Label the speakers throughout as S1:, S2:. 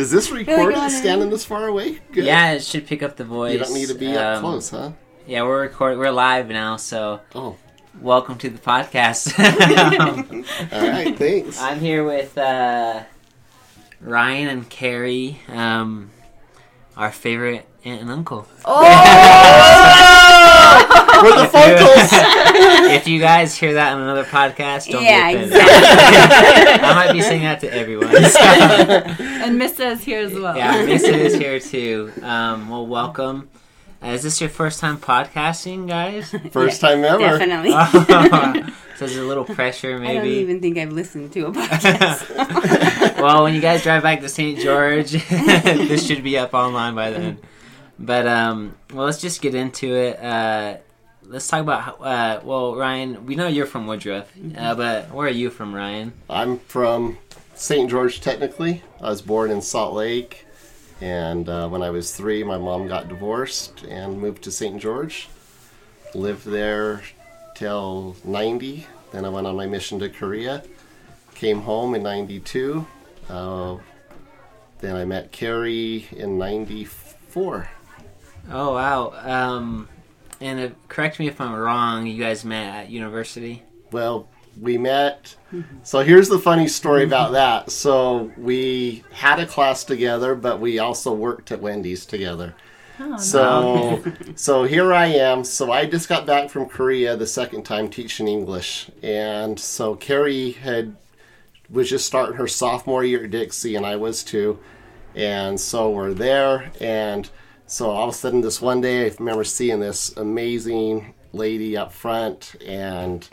S1: Does this record
S2: on
S1: it
S2: it.
S1: standing this far away? Good.
S3: Yeah, it should pick up the voice.
S1: You don't need to be up
S3: Um,
S1: close, huh?
S3: Yeah, we're recording. We're live now, so
S1: Oh,
S3: welcome to the podcast.
S1: all right. Thanks.
S3: I'm here with uh, Ryan and Carrie, um, our favorite aunt and uncle.
S1: We're the Funkles.
S3: if you guys hear that on another podcast, don't
S2: Yeah,
S3: be offended. I might be saying that to everyone.
S4: And Missa is here as well.
S3: yeah, Mason is here too. Um, well, welcome. Uh, is this your first time podcasting, guys?
S1: First time ever.
S2: Definitely.
S3: so there's a little pressure, maybe.
S2: I don't even think I've listened to a podcast.
S3: well, when you guys drive back to St. George, this should be up online by then. But um, well, let's just get into it. Uh, let's talk about. How, uh, well, Ryan, we know you're from Woodruff, uh, but where are you from, Ryan?
S1: I'm from St. George, technically. I was born in Salt Lake. And uh, when I was three, my mom got divorced and moved to St. George. Lived there till 90. Then I went on my mission to Korea. Came home in 92. Uh, then I met Carrie in 94.
S3: Oh wow. Um, and uh, correct me if I'm wrong. You guys met at university.
S1: Well, we met. So here's the funny story about that. So we had a class together, but we also worked at Wendy's together. So, so here I am. So I just got back from Korea the second time teaching English, and so Carrie had was just starting her sophomore year at Dixie, and I was too. And so we're there, and so all of a sudden, this one day, I remember seeing this amazing lady up front, and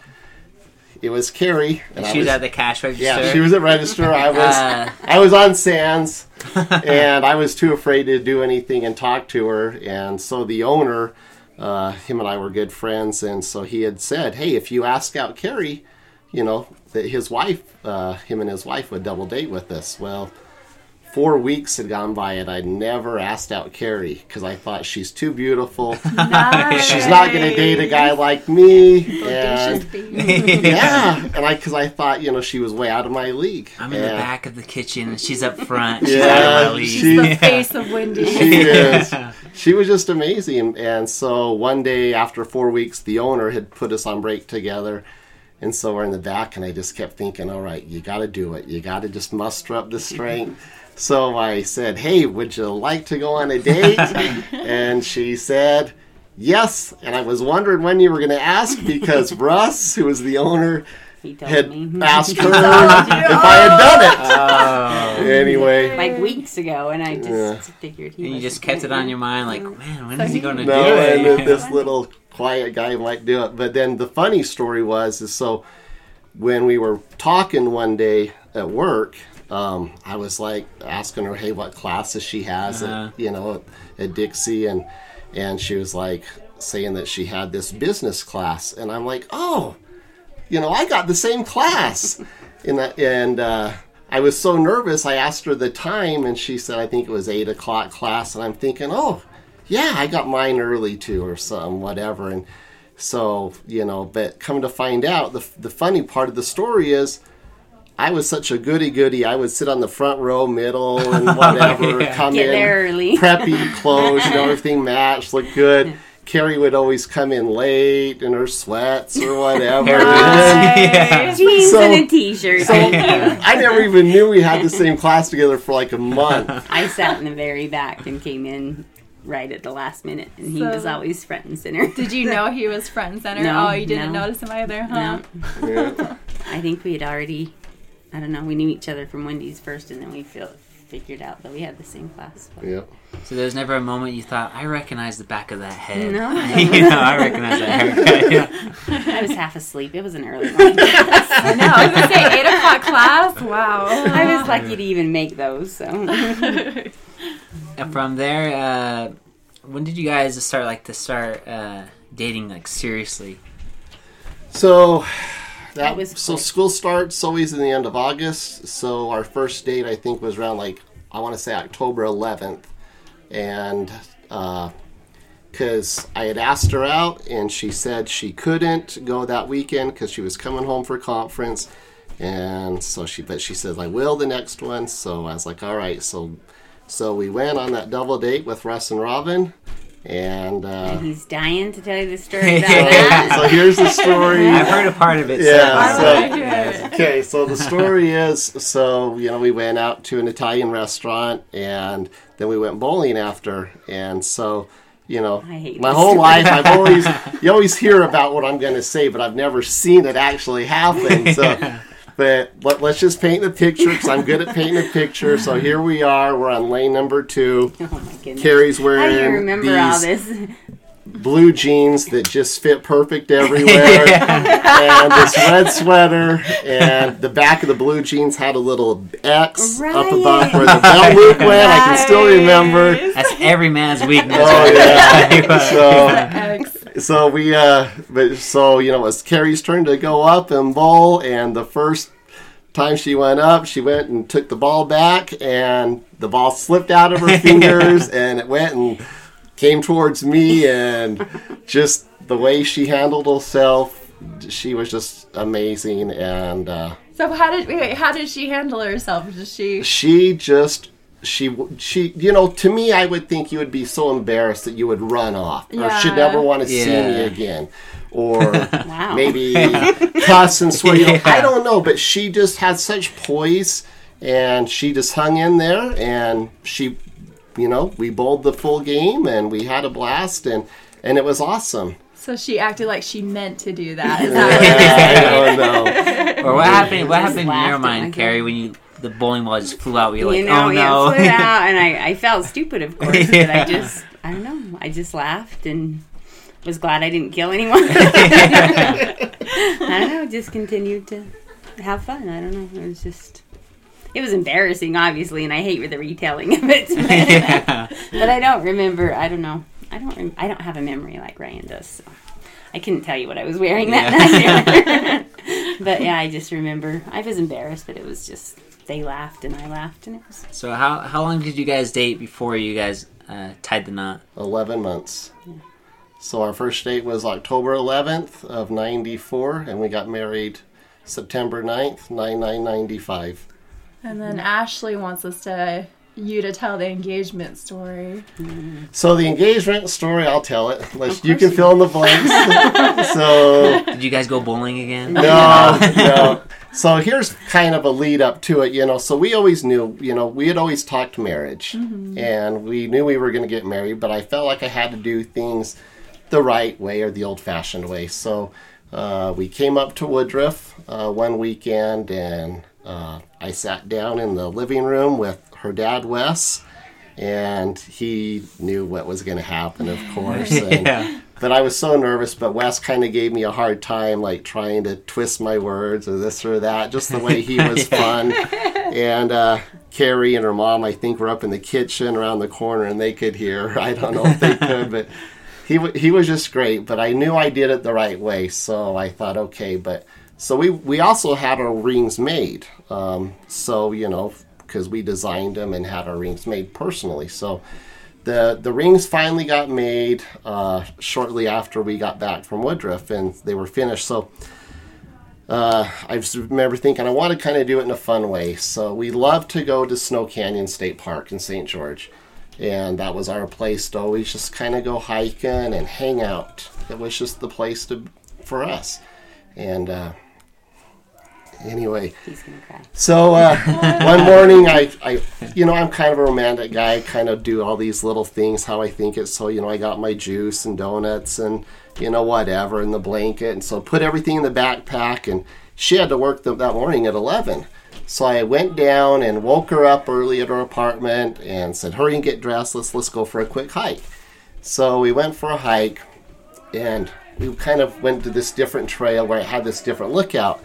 S1: it was Carrie. And
S3: She was
S1: was-
S3: at the cash register.
S1: yeah, she was at register. I was
S3: Uh,
S1: I was on Sands, and I was too afraid to do anything and talk to her. And so the owner, uh, him and I were good friends, and so he had said, "Hey, if you ask out Carrie, you know that his wife, uh, him and his wife would double date with us." Well. Four weeks had gone by and I'd never asked out Carrie because I thought she's too beautiful.
S4: Nice.
S1: She's not going to date a guy like me. And yeah, and I because I thought you know she was way out of my league.
S3: I'm in the back of the kitchen, and she's up front. She's
S1: Yeah,
S3: out of my league.
S1: she-
S4: the face of Wendy.
S1: She is. She was just amazing. And so one day after four weeks, the owner had put us on break together. And so we're in the back, and I just kept thinking, all right, you got to do it. You got to just muster up the strength. So I said, hey, would you like to go on a date? and she said, yes. And I was wondering when you were going to ask because Russ, who was the owner,
S2: he told
S1: had
S2: me
S1: asked her if I had done
S3: Oh.
S1: it. Anyway.
S2: like weeks ago, and I just
S1: Yeah.
S2: figured he
S3: And you just kept it on your mind, like, man, when
S4: So
S3: is he
S4: he-
S3: going to
S1: No,
S3: do
S1: and
S3: it?
S1: then this little quiet guy might do it. But then the funny story was, is so when we were talking one day at work, um, I was like asking her, "Hey, what classes she has
S3: Uh-huh.
S1: at you know at, at Dixie?" and and she was like saying that she had this business class, and I'm like, "Oh, you know, I got the same class," and that, and uh, I was so nervous. I asked her the time, and she said, "I think it was eight o'clock class," and I'm thinking, "Oh." yeah, I got mine early too, or some whatever. And so, you know, but come to find out, the, the funny part of the story is I was such a goody goody. I would sit on the front row, middle, and whatever,
S3: Yeah.
S1: come
S2: Get
S1: in,
S2: there early.
S1: preppy clothes, you know, everything matched, looked good. Carrie would always come in late in her sweats or whatever.
S3: Hair Yeah.
S2: jeans
S1: So-
S2: and a t-shirt. Thank you.
S1: I never even knew we had the same class together for like a month.
S2: I sat in the very back and came in right at the last minute, and he
S4: So-
S2: was always front and center.
S4: Did you know he was front and center?
S2: No,
S4: oh, you didn't
S2: no.
S4: notice him either, huh?
S2: No,
S1: Yeah.
S2: I think we had already. I don't know. We knew each other from Wendy's first, and then we feel, figured out that we had the same class.
S1: Yeah.
S3: So there's never a moment you thought, I recognize the back of that head.
S2: No.
S3: you know, I recognize that haircut. Yeah.
S2: I was half asleep. It was an early morning.
S4: I know. I was gonna say eight o'clock class. Wow.
S2: I was lucky to even make those. So
S3: from there, uh, when did you guys start like to start uh, dating like seriously?
S1: So that
S2: was
S1: so
S2: quick.
S1: school starts always in the end of August. So our first date I think was around like I want to say October 11th, and uh, because I had asked her out and she said she couldn't go that weekend because she was coming home for conference, And so she, but she says, I will the next one. So I was like, all right. So, so we went on that double date with Russ and Robin. And, uh,
S2: He's dying to tell you the story about
S1: so,
S2: that.
S1: so here's the story.
S3: I've heard a part of it.
S1: Yeah,
S3: so-
S1: so-
S4: I wanna hear it.
S1: Okay, so the story is so, you know, we went out to an Italian restaurant and then we went bowling after. And so, you know, my whole
S2: story.
S1: life I've always, you always hear about what I'm going to say, but I've never seen it actually happen. So, but let, let's just paint the picture because I'm good at painting a picture. So here we are. We're on lane number two.
S2: Oh my goodness.
S1: Carrie's wearing
S2: do remember
S1: these
S2: all this.
S1: Blue jeans that just fit perfect everywhere, and this red sweater, and the back of the blue jeans had a little X up above
S2: Right.
S1: where the belt loop went. I can still remember.
S3: That's every man's weakness.
S1: Oh yeah. So so we uh, but so you know it was Carrie's turn to go up and bowl, and the first time she went up, she went and took the ball back, and the ball slipped out of her fingers, and it went and came towards me, and just the way she handled herself, she was just amazing, and uh,
S4: So how did wait, how did she handle herself? Did she?
S1: she just. She, she, you know, to me, I would think you would be so embarrassed that you would run off, or
S4: Yeah.
S1: should never want to see me again, or
S2: Wow.
S1: maybe cuss and swear. You know, I don't know, but she just had such poise, and she just hung in there, and she, you know, we bowled the full game, and we had a blast, and and it was awesome.
S4: So she acted like she meant to do that. Is
S1: Yeah,
S4: that
S1: I don't know.
S3: Or what happened? What happened in your mind. Carrie, when you the bowling ball just flew out? Were you like,
S2: you know,
S3: oh
S2: yeah,
S3: no?
S2: it flew out, and I, I felt stupid, of course, but I just, I don't know, I just laughed and was glad I didn't kill anyone. I don't know, just continued to have fun. I don't know, it was just, it was embarrassing, obviously, and I hate with the retelling of it. But,
S3: Yeah.
S2: but I don't remember. I don't know. I don't. Rem- I don't have a memory like Ryan does. So. I couldn't tell you what I was wearing that night. but yeah, I just remember I was embarrassed, but it was just they laughed and I laughed, and it was
S3: So how how long did you guys date before you guys uh, tied the knot?
S1: 11 months. So our first date was October 11th of 94 and we got married September 9th, 9995.
S4: And then Ashley wants us to you to tell the engagement story.
S1: So the engagement story, I'll tell it. Let's, you can
S2: you
S1: fill in the blanks. so
S3: Did you guys go bowling again?
S1: no, no. So here's kind of a lead up to it, you know. So we always knew, you know, we had always talked marriage, and we knew we were going to get married, but I felt like I had to do things the right way or the old fashioned way. So uh, we came up to Woodruff uh, one weekend, and uh, I sat down in the living room with her dad, Wes. And he knew what was going to happen, of course. And,
S3: Yeah.
S1: but I was so nervous. But Wes kind of gave me a hard time, like trying to twist my words or this or that, just the way he was fun. And uh, Carrie and her mom, I think, were up in the kitchen around the corner, and they could hear. I don't know if they could, but he wa- he was just great. But I knew I did it the right way, so I thought, okay. But so we we also had our rings made. Um, so you know, because we designed them and had our rings made personally. So the the rings finally got made uh, shortly after we got back from Woodruff, and they were finished. So uh, I remember thinking I want to kind of do it in a fun way. So we love to go to Snow Canyon State Park in St. George, and that was our place to always just kind of go hiking and hang out. It was just the place to for us, and. Uh, Anyway,
S2: he's gonna cry.
S1: so uh, one morning, I, I, you know, I'm kind of a romantic guy. Kind of do all these little things how I think it. So you know, I got my juice and donuts and you know whatever in the blanket, and so put everything in the backpack. And she had to work the, that morning at eleven. So I went down and woke her up early at her apartment and said, "Hurry and get dressed. Let's let's go for a quick hike." So we went for a hike, and we kind of went to this different trail where it had this different lookout.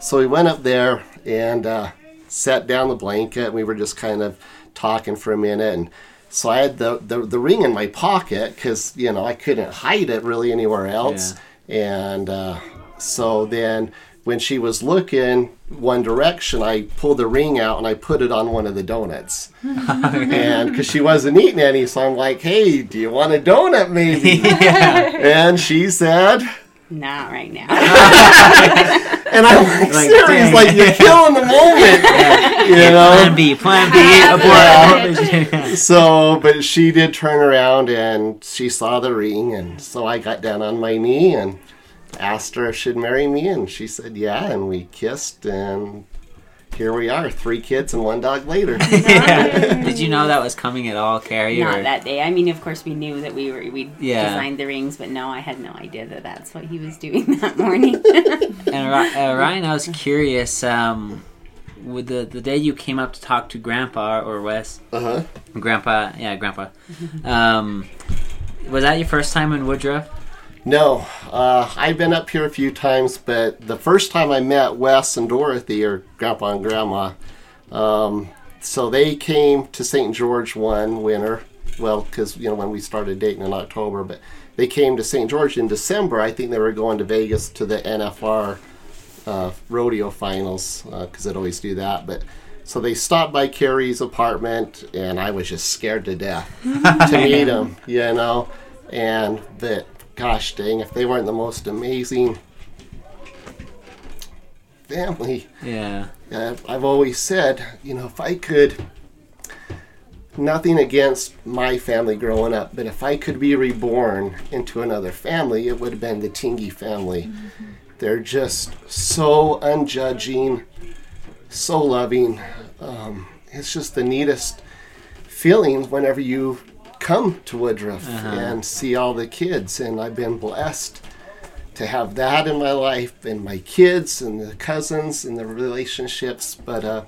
S1: So we went up there and uh, sat down the blanket. And we were just kind of talking for a minute, and so I had the the, the ring in my pocket because you know I couldn't hide it really anywhere else. And uh, so then when she was looking one direction, I pulled the ring out and I put it on one of the donuts. and because she wasn't eating any, so I'm like, "Hey, do you want a donut, maybe?"
S3: yeah.
S1: and she said,
S2: Not right now.
S1: And I'm like,
S3: Like,
S1: serious,
S3: dang.
S1: like you're killing the moment, you
S3: Plan
S1: know.
S3: B, Plan B,
S1: Yeah.
S3: abort.
S1: So, but she did turn around and she saw the ring, and so I got down on my knee and asked her if she'd marry me, and she said yeah, and we kissed, and here we are, three kids and one dog later.
S3: Did you know that was coming at all, Carrie?
S2: Not
S3: or-
S2: that day. I mean, of course, we knew that we were we
S3: Yeah.
S2: designed the rings, but no, I had no idea that that's what he was doing that morning.
S3: And uh, Ryan, I was curious. Um, with the the day you came up to talk to Grandpa or Wes,
S1: Uh huh.
S3: Grandpa, yeah, Grandpa. Um, was that your first time in Woodruff?
S1: No, uh, I've been up here a few times, but the first time I met Wes and Dorothy, or Grandpa and Grandma, um, so they came to St. George one winter. Well, because you know when we started dating in October, but they came to St. George in December. I think they were going to Vegas to the NFR uh, rodeo finals because they'd always do that. But so they stopped by Carrie's apartment, and I was just scared to death to meet him, you know. And but gosh dang, if they weren't the most amazing family,
S3: Yeah.
S1: uh, I've always said, you know, if I could, nothing against my family growing up, but if I could be reborn into another family, it would have been the Tingy family. They're just so unjudging, so loving. Um, it's just the neatest feeling whenever you come to Woodruff and see all the kids, and I've been blessed to have that in my life and my kids and the cousins and the relationships but uh,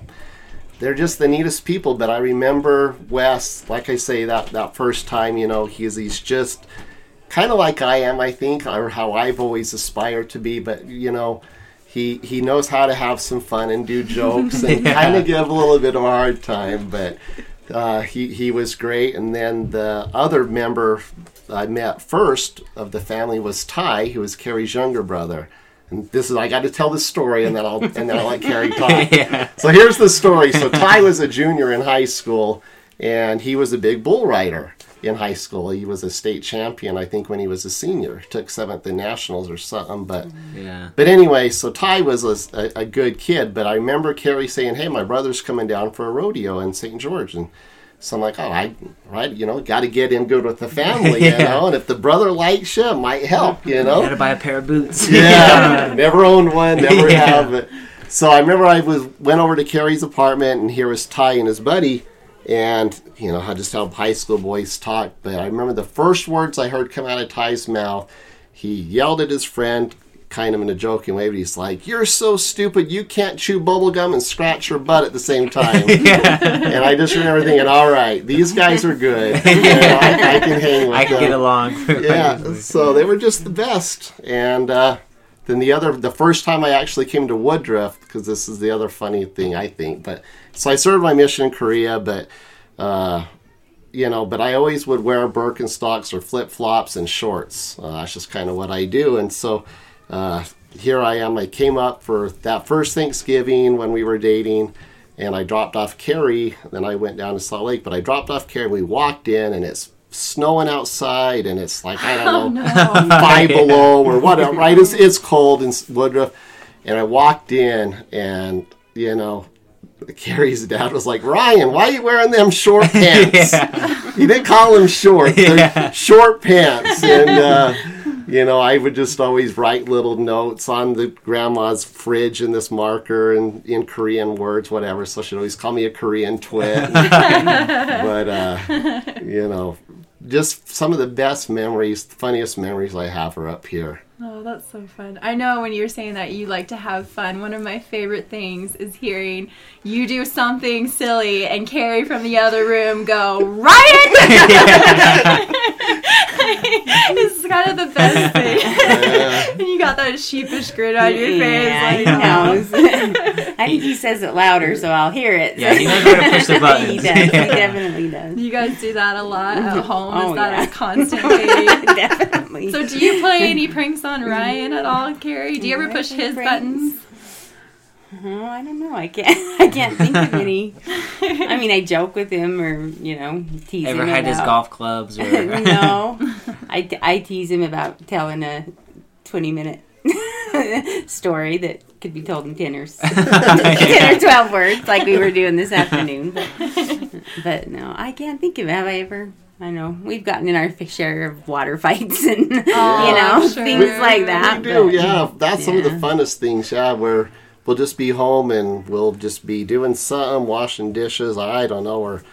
S1: they're just the neatest people but i remember wes like i say that that first time you know he's he's just kind of like i am i think or how i've always aspired to be but you know he he knows how to have some fun and do jokes and
S3: Yeah.
S1: kind of give a little bit of a hard time but uh, he he was great, and then the other member I met first of the family was Ty, who was Carrie's younger brother. And this is I got to tell the story, and then I'll and then I'll let Carrie talk.
S3: yeah.
S1: So here's the story. So Ty was a junior in high school, and he was a big bull rider in high school. He was a state champion, I think, when he was a senior. Took seventh in nationals or something, but.
S3: Yeah.
S1: But anyway, so Ty was a, a, good kid, but I remember Carrie saying, "Hey, my brother's coming down for a rodeo in St. George," and so I'm like, "Oh, I right, you know, got to get in good with the family, you know, and if the brother likes you, it might help, you know."
S3: Gotta buy a pair of boots.
S1: yeah, never owned one, never
S3: Yeah.
S1: have it. So I remember I was went over to Carrie's apartment, and here was Ty and his buddy, and you know how just how high school boys talk. But I remember the first words I heard come out of Ty's mouth. He yelled at his friend, kind of in a joking way, but he's like, "You're so stupid! You can't chew bubble gum and scratch your butt at the same time." And I just remember thinking, "All right, these guys are good. You know, I, I can hang with
S3: I can
S1: them."
S3: get along.
S1: yeah so they were just the best and uh, then the other the first time i actually came to woodruff because this is the other funny thing i think but so i served my mission in korea but uh, you know but i always would wear birkenstocks or flip-flops and shorts uh, that's just kind of what i do and so uh, here i am i came up for that first thanksgiving when we were dating and I dropped off Carrie. Then I went down to Salt Lake, but I dropped off Carrie. We walked in, and it's snowing outside, and it's like I don't know, five below or whatever. Right? It's it's cold in Woodruff, and I walked in, and you know. Carrie's dad was like, Ryan, why are you wearing them short pants? He didn't call them short. They're
S3: Yeah.
S1: short pants. And, uh, you know, I would just always write little notes on the grandma's fridge in this marker and in Korean words, whatever. So she'd always call me a Korean twit. but, uh, you know, just some of the best memories, funniest memories I have are up here.
S4: Oh, that's so fun. I know when you're saying that you like to have fun, one of my favorite things is hearing you do something silly and Carrie from the other room go, Ryan! it's kind of the best thing. and you got that sheepish grin on your face.
S2: Yeah,
S4: like,
S2: he knows. I think he says it louder, so I'll hear it.
S3: Yeah, he knows where to push the
S2: he
S3: buttons.
S2: does. He definitely does.
S4: You guys do that a lot at mm-hmm. home?
S2: Oh,
S4: is that
S2: yeah.
S4: a constant thing?
S2: definitely.
S4: So do you play any pranks on Ryan at all, Carrie? Do you ever push his
S2: Pranks?
S4: buttons?
S2: Oh, I don't know. I can't. I can't think of any. I mean, I joke with him, or you know, tease
S3: Ever
S2: him
S3: had his golf clubs? Or
S2: no, I, I tease him about telling a 20 minute story that could be told in 10 or, 10 or 12 words like we were doing this afternoon. But, but no, I can't think of it. Have I ever? I know we've gotten in our share of water fights and you know
S4: sure.
S2: things like that.
S1: We do,
S2: but-
S1: yeah. That's some of the
S2: yeah.
S1: funnest things, yeah, where we'll just be home and we'll just be doing something, washing dishes, I don't know, or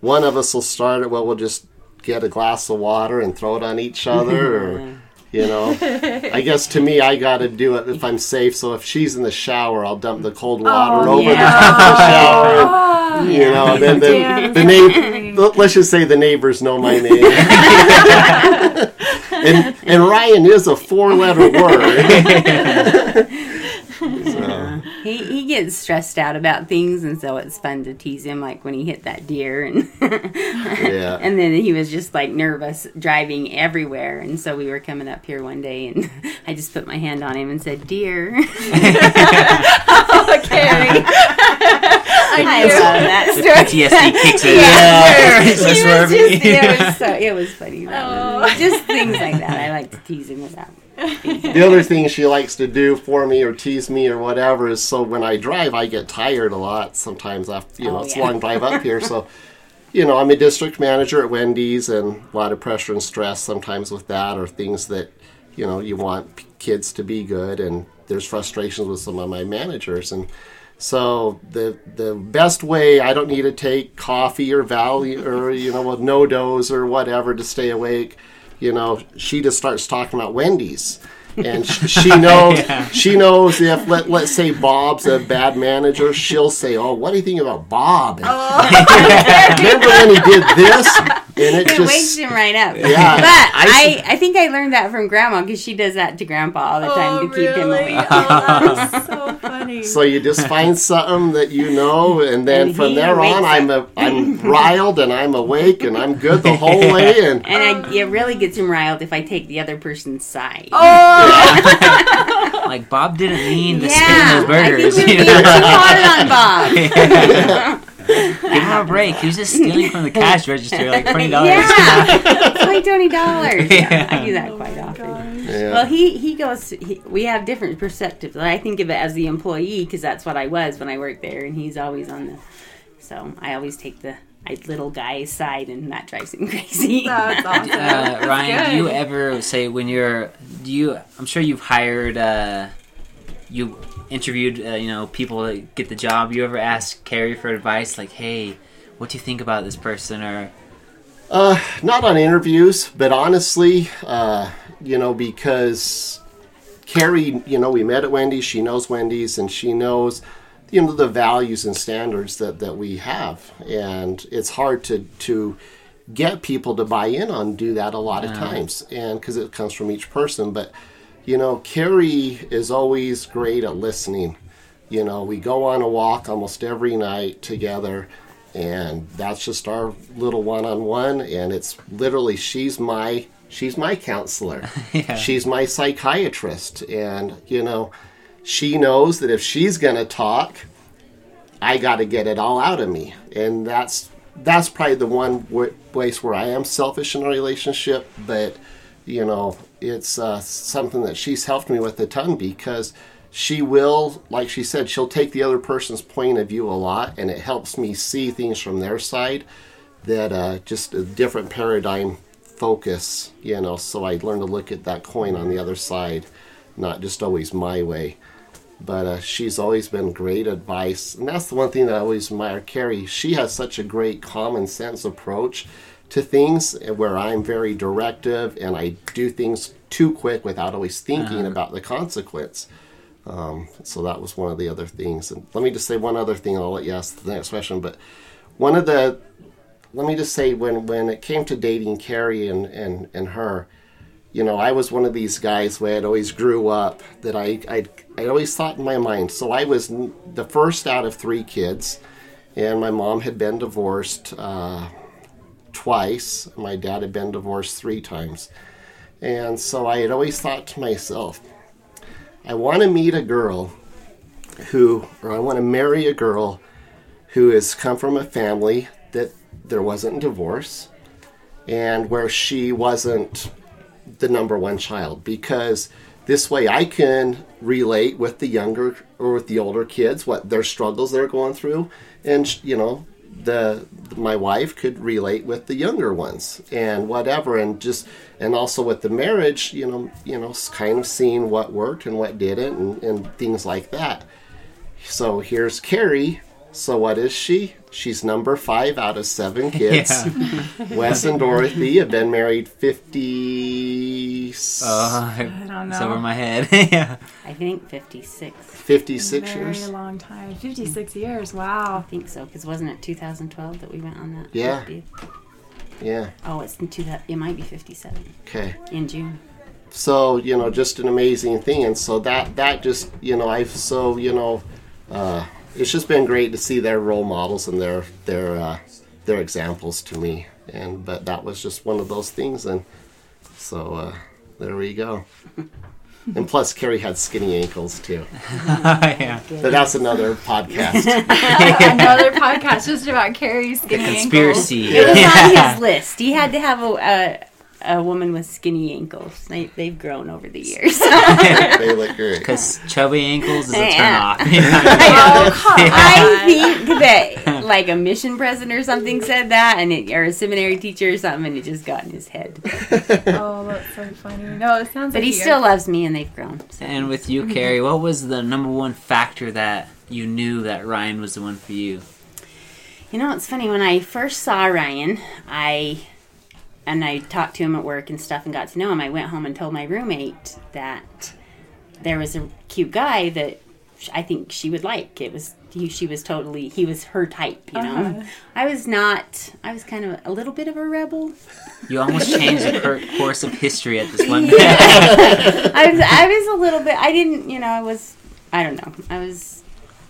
S1: one of us will start it, well, we'll just get a glass of water and throw it on each other, or, you know. I guess to me, I got to do it if I'm safe, so if she's in the shower, I'll dump the cold oh, water over
S2: yeah.
S1: the the shower. and,
S4: Oh,
S1: you know, then the, the neighbor, let's just say the neighbors know my name. and, and Ryan is a four letter word. so,
S2: He, he gets stressed out about things, and so it's fun to tease him, like when he hit that deer, and
S1: yeah.
S2: and then he was just like nervous driving everywhere, and so we were coming up here one day, and I just put my hand on him and said, "Deer."
S4: Oh, Carrie. I
S2: I love that
S3: The
S2: story.
S3: PTSD kicks in.
S2: Yeah,
S3: It's
S2: He
S3: just
S2: was just- it was so it was funny. That
S4: Oh.
S2: just things like that. I like to tease him about.
S1: The other thing she likes to do for me or tease me or whatever is so when I drive, I get tired a lot sometimes. After, you know,
S2: Oh,
S1: it's a long drive up here. So, you know, I'm a district manager at Wendy's and a lot of pressure and stress sometimes with that or things that, you know, you want p- kids to be good. And there's frustrations with some of my managers. And so the the best way, I don't need to take coffee or value or, you know, with NoDoz or whatever to stay awake you know, she just starts talking about Wendy's. And she knows she knows if let let's say Bob's a bad manager, she'll say, "Oh, what do you think about Bob?" And oh. remember when he did this? And it
S2: It wakes him right up.
S1: Yeah,
S2: but
S1: I-
S2: I, I think I learned that from Grandma because she does that to Grandpa all the time
S4: Oh,
S2: to keep him awake.
S4: Oh, that's so funny.
S1: So you just find something that you know, and then
S2: And
S1: from there
S2: wakes
S1: on, I'm a, I'm riled and I'm awake and I'm good the whole way. And
S2: And I, it really gets him riled if I take the other person's side.
S4: oh,
S3: Like Bob didn't mean to
S2: yeah,
S3: spin those
S2: I
S3: burgers.
S2: think
S3: you
S2: you're being too hard on Bob.
S3: Give him a break. He was just stealing from the cash register, like twenty dollars.
S2: Yeah, it's like twenty dollars. Yeah,
S3: Yeah.
S2: I do that quite often.
S1: yeah.
S2: Well, he he goes. He, we have different perspectives. I think of it as the employee because that's what I was when I worked there, and he's always on the. So I always take the I, little guy's side, and that drives him crazy.
S4: that's awesome.
S3: Uh, Ryan, do you ever say when you're do you? I'm sure you've hired, uh, you interviewed, uh, you know, people that get the job. You ever ask Carrie for advice, like, "Hey, what do you think about this person?" Or
S1: Uh, not on interviews, but honestly, uh, you know, because Carrie, you know, we met at Wendy's. She knows Wendy's, and she knows, you know, the values and standards that that we have. And it's hard to to get people to buy in on do that a lot of times, and because it comes from each person. But you know, Carrie is always great at listening. You know, we go on a walk almost every night together, and that's just our little one-on-one. And it's literally she's my she's my counselor.
S3: Yeah.
S1: She's my psychiatrist, and you know, she knows that if she's gonna talk, I got to get it all out of me, and that's that's probably the one w- place where I am selfish in a relationship. But you know, it's uh, something that she's helped me with a ton because she will, like she said, she'll take the other person's point of view a lot, and it helps me see things from their side that uh, just a different paradigm focus. You know, so I learn to look at that coin on the other side, not just always my way but uh, she's always been great advice and that's the one thing that i always admire carrie she has such a great common sense approach to things where i'm very directive and i do things too quick without always thinking about the consequence. Um, so that was one of the other things. And let me just say one other thing and i'll let you ask the next question but one of the let me just say when when it came to dating carrie and and, and her you know, I was one of these guys where I'd always grew up that I I I always thought in my mind. So I was the first out of three kids, and my mom had been divorced uh, twice. My dad had been divorced three times, and so I had always thought to myself, I want to meet a girl who, or I want to marry a girl who has come from a family that there wasn't divorce, and where she wasn't the number one child because this way I can relate with the younger or with the older kids what their struggles they're going through and you know the my wife could relate with the younger ones and whatever and just and also with the marriage you know you know kind of seeing what worked and what didn't and, and things like that so here's Carrie so what is she she's number five out of seven kids
S3: Yeah.
S1: Wes and Dorothy have been married 50
S3: Oh,
S4: I don't
S3: it's over my head. yeah.
S2: I think 56.
S1: 56
S4: Very
S1: years
S4: long time. 56 years. Wow.
S2: I think so, because wasn't it 2012 that we went on that?
S1: Yeah.
S2: 50th?
S1: yeah
S2: Oh, it's in 2000. It might be 57
S1: okay
S2: in June.
S1: so you know just an amazing thing and so that that just you know i've so you know uh, it's just been great to see their role models and their their uh, their examples to me and but that was just one of those things and so uh, there we go and plus carrie had skinny ankles too
S3: yeah.
S1: but that's another podcast
S4: Another podcast just about Carrie's skinny ankles.
S3: Conspiracy.
S2: It was on his list. He had to have a, a, a woman with skinny ankles. They, they've grown over the years.
S1: they look great
S3: Because chubby ankles is a
S2: Yeah.
S3: turn off.
S4: Oh,
S2: I think that like a mission president or something said that, and it, or a seminary teacher or something, and it just got in his head.
S4: Oh, that's so funny. No, it sounds
S2: But
S4: like
S2: he still loves me, and they've grown. So.
S3: and with you, mhm. Carrie, what was the number one factor that you knew that Ryan was the one for you?
S2: You know, it's funny when I first saw Ryan, I and I talked to him at work and stuff and got to know him. I went home and told my roommate that there was a cute guy that I think she would like. It was he, she was totally he was her type, you know.
S4: Uh-huh.
S2: I was not. I was kind of a little bit of a rebel.
S3: You almost changed the course of history at this one.
S2: I was I was a little bit. I didn't, you know, I was. I don't know. I was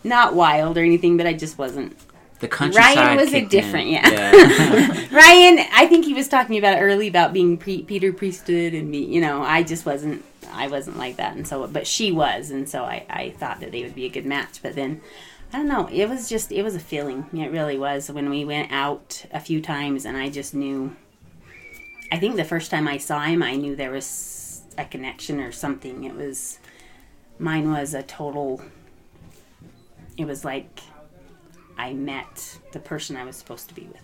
S2: not wild or anything, but I just wasn't
S3: the countryside.
S2: Ryan was a different-
S3: in.
S2: yeah.
S3: yeah.
S2: Ryan, I think he was talking about early about being pre- Peter Priesthood and me. You know, I just wasn't. I wasn't like that, and so but she was, and so I I thought that they would be a good match. But then, I don't know. It was just it was a feeling. It really was when we went out a few times, and I just knew. I think the first time I saw him, I knew there was a connection or something. It was, mine was a total. It was like I met the person I was supposed to be with.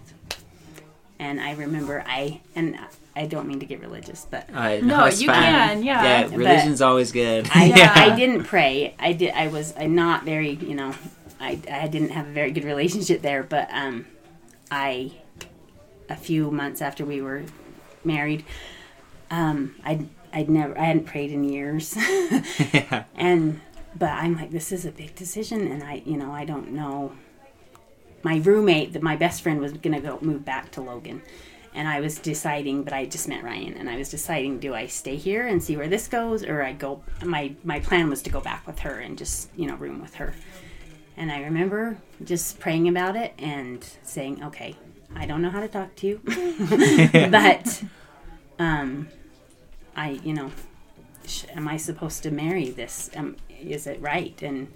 S2: And I remember I and I don't mean to get religious, but
S3: Alright,
S4: No,
S3: it's
S4: you
S3: fine.
S4: can, yeah.
S3: Yeah,
S4: But-
S3: religion's always good.
S2: I
S4: Yeah.
S2: I didn't pray. I did I was not very, you know, I I didn't have a very good relationship there, but um I a few months after we were married, um I I'd never I hadn't prayed in years.
S3: yeah.
S2: and but I'm like this is a big decision and I you know I don't know my roommate that my best friend was gonna go move back to Logan and I was deciding but I just met Ryan and I was deciding do I stay here and see where this goes or I go my my plan was to go back with her and just you know room with her and I remember just praying about it and saying okay I don't know how to talk to you but um I you know sh- am I supposed to marry this? Um, is it right? And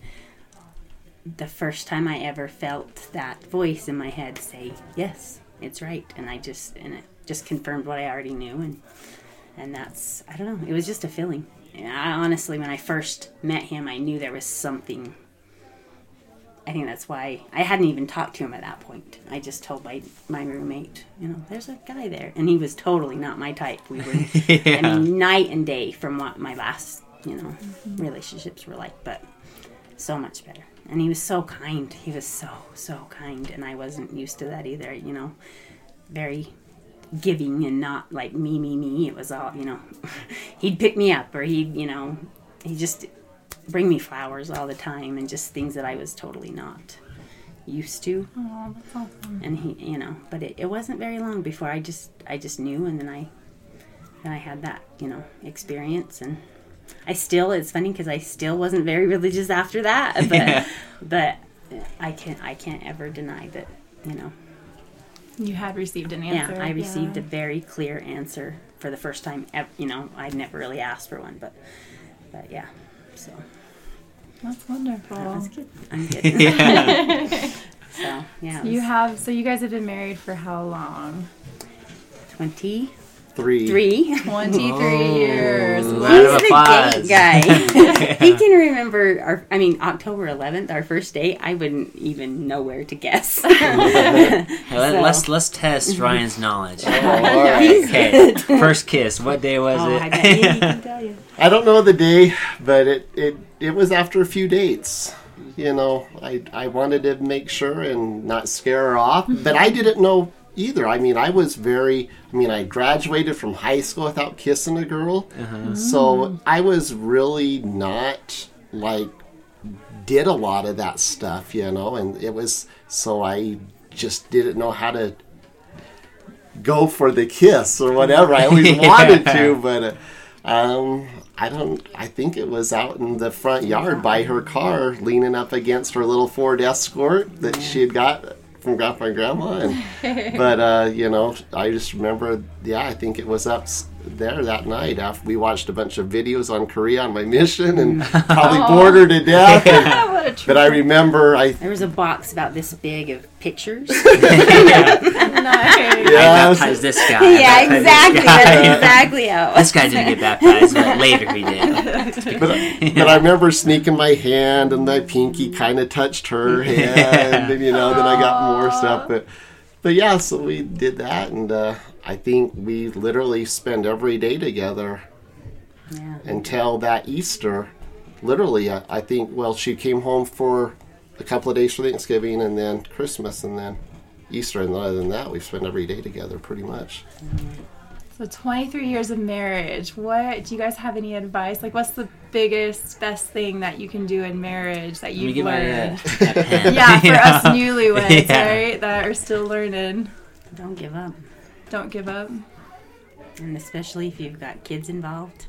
S2: the first time I ever felt that voice in my head say, "Yes, it's right," and I just and it just confirmed what I already knew, and and that's I don't know. It was just a feeling. And I honestly, when I first met him, I knew there was something. I think that's why I hadn't even talked to him at that point. I just told my my roommate, you know, there's a guy there, and he was totally not my type. We were I mean, night and day from what my last, you know, mm-hmm. relationships were like, but so much better. And he was so kind. He was so, so kind. And I wasn't used to that either, you know, very giving and not like me, me, me. It was all, you know, he'd pick me up or he'd, you know, he just bring me flowers all the time and just things that I was totally not used to
S4: Oh, that's awesome.
S2: and he you know but it, it wasn't very long before i just i just knew and then i then i had that you know experience and i still it's funny because i still wasn't very religious after that but
S3: Yeah.
S2: but i can't i can't ever deny that you know
S4: You had received an answer.
S2: yeah i received
S4: yeah.
S2: a very clear answer for the first time ev- you know i'd never really asked for one but but yeah so
S4: That's wonderful.
S2: that was good i'm good
S3: yeah.
S2: so yeah it
S4: You have so you guys have been married for how long?
S2: 23
S1: Three.
S2: Three.
S4: 23
S3: Oh.
S4: years.
S3: Round
S4: What?
S3: of
S2: He's the
S3: applause.
S2: date guy. he can remember our. I mean, October 11th, our first date. I wouldn't even know where to guess.
S3: Hey, let's, let's test Ryan's knowledge.
S1: Oh, all right.
S2: He's
S3: Okay, first kiss. What day was
S2: oh,
S3: it?
S2: I bet he can tell you.
S1: I don't know the day, but it, it, it was after a few dates. You know, I, I wanted to make sure and not scare her off, but I didn't know either. I mean, I was very, I mean, I graduated from high school without kissing a girl. So I was really not like, did a lot of that stuff, you know, and it was, so I just didn't know how to go for the kiss or whatever. I always
S3: Yeah.
S1: wanted to, but um, I don't. I think it was out in the front yard by her car, leaning up against her little Ford Escort that she had got from Grandpa and Grandma. And, but uh, you know, I just remember. Yeah, I think it was up there that night after we watched a bunch of videos on Korea on my mission and probably bored her to death. And-
S4: what a treat.
S1: but I remember I.
S2: There was a box about this big of pictures.
S4: nice.
S1: Yes.
S3: Baptize this guy.
S2: yeah,
S3: Baptize this
S2: exactly.
S3: guy.
S2: That's exactly how.
S3: This guy didn't get baptized, but later he did.
S1: But, but I remember sneaking my hand and my pinky kind of touched her hand, and you know, then I got more stuff. But, but yeah, so we did that, and uh, I think we literally spend every day together
S2: Yeah.
S1: until that Easter. Literally, I, I think. Well, she came home for a couple of days for Thanksgiving, and then Christmas, and then Easter, and other than that, we spent every day together, pretty much.
S4: So 23 years of marriage. What do you guys have any advice? Like, what's the biggest, best thing that you can do in marriage that you've
S3: get my
S4: learned?
S3: uh, my pen.
S4: yeah, for us newlyweds,
S3: Yeah.
S4: right? That are still learning.
S2: Don't give up.
S4: Don't give up.
S2: And especially if you've got kids involved,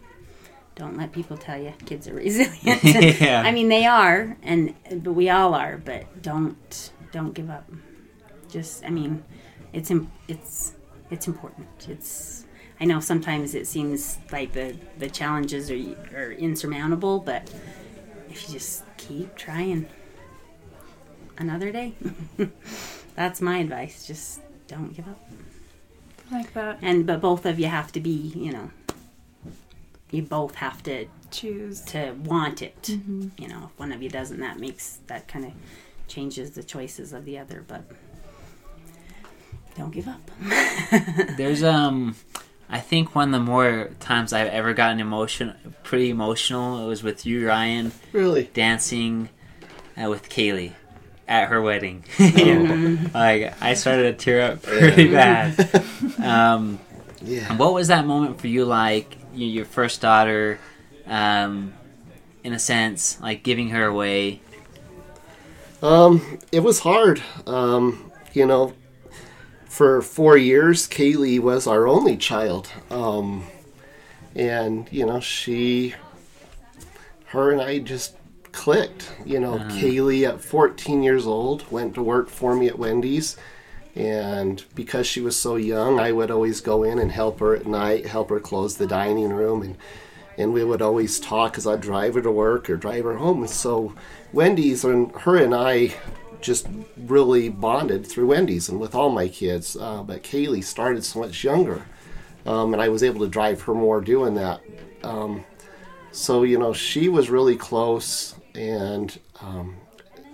S2: don't let people tell you kids are resilient.
S3: Yeah.
S2: I mean, they are, and but we all are. But don't don't give up. Just, I mean, it's it's it's important. It's I know sometimes it seems like the the challenges are are insurmountable, but if you just keep trying, another day. That's my advice. Just don't give up.
S4: Like that.
S2: And but both of you have to be, you know, you both have to
S4: Choose.
S2: to want it. You know, if one of you doesn't, that makes that kind of changes the choices of the other. But don't give up.
S3: There's um, I think one of the more times I've ever gotten emotion, pretty emotional. It was with you, Ryan,
S1: Really?
S3: dancing uh, with Kaylee at her wedding. like I started to tear up pretty bad. Um,
S1: Yeah.
S3: what was that moment for you like? You, your first daughter, um, in a sense, like giving her away.
S1: Um, it was hard. Um, you know, for four years, Kaylee was our only child. Um, and, you know, she, her and I just clicked. You know, Kaylee at 14 years old went to work for me at Wendy's. And because she was so young, I would always go in and help her at night, help her close the dining room. And and we would always talk as I'd drive her to work or drive her home. And so Wendy's and her and I just really bonded through Wendy's and with all my kids. Uh, but Kaylee started so much younger, um, and I was able to drive her more doing that. Um, so you know, she was really close, and um,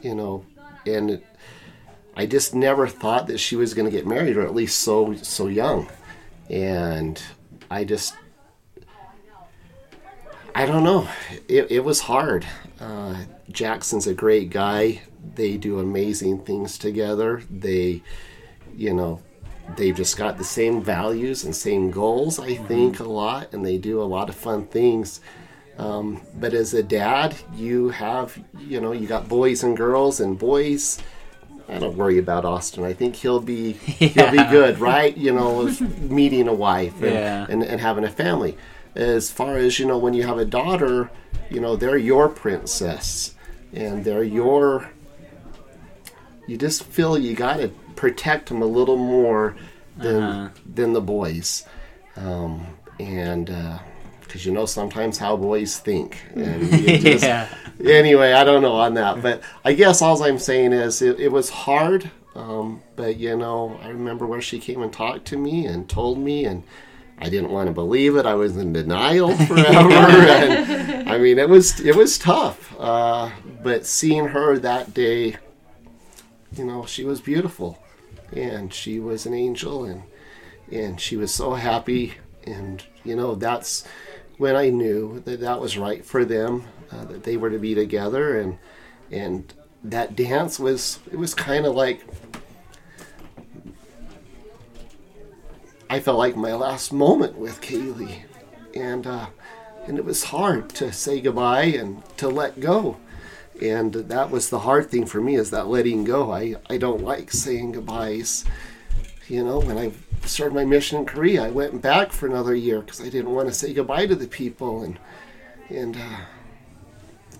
S1: you know, and I just never thought that she was going to get married, or at least so so young. And I just I don't know. It, it was hard. Uh, Jackson's a great guy. They do amazing things together. They, you know, they've just got the same values and same goals, I think, a lot, and they do a lot of fun things. Um, but as a dad, you have, you know, you got boys and girls, and boys. I don't worry about Austin. I think he'll be he'll be good, right? You know, meeting a wife and,
S3: Yeah.
S1: and, and having a family. As far as you know, when you have a daughter, you know they're your princess, and they're your. You just feel you got to protect them a little more than
S3: Uh-huh.
S1: than the boys, um, and because you know sometimes how boys think, and just,
S3: yeah.
S1: anyway, I don't know on that, but I guess all I'm saying is it, it was hard. Um, but you know, I remember where she came and talked to me and told me, and I didn't want to believe it. I was in denial forever. and, I mean, it was it was tough. Uh, but seeing her that day, you know, she was beautiful, and she was an angel, and and she was so happy, and you know, that's when I knew that that was right for them, uh, that they were to be together, and and that dance was it was kind of like I felt like my last moment with Kaylee, and uh, and it was hard to say goodbye and to let go, and that was the hard thing for me is that letting go. I I don't like saying goodbyes. You know, when I started my mission in Korea, I went back for another year because I didn't want to say goodbye to the people and and uh,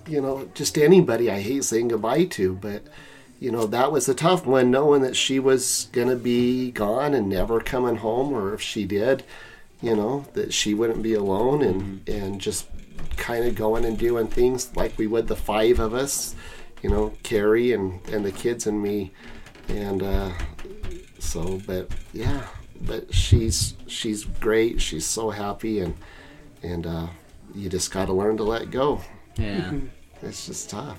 S1: you know just anybody I hate saying goodbye to, but you know, that was a tough one, knowing that she was going to be gone and never coming home, or if she did, you know, that she wouldn't be alone and, and just kind of going and doing things like we would, the five of us, you know, Carrie and, and the kids and me. And uh, so, but yeah, but she's she's great. She's so happy, and and uh, you just got to learn to let go.
S3: Yeah.
S1: It's just tough.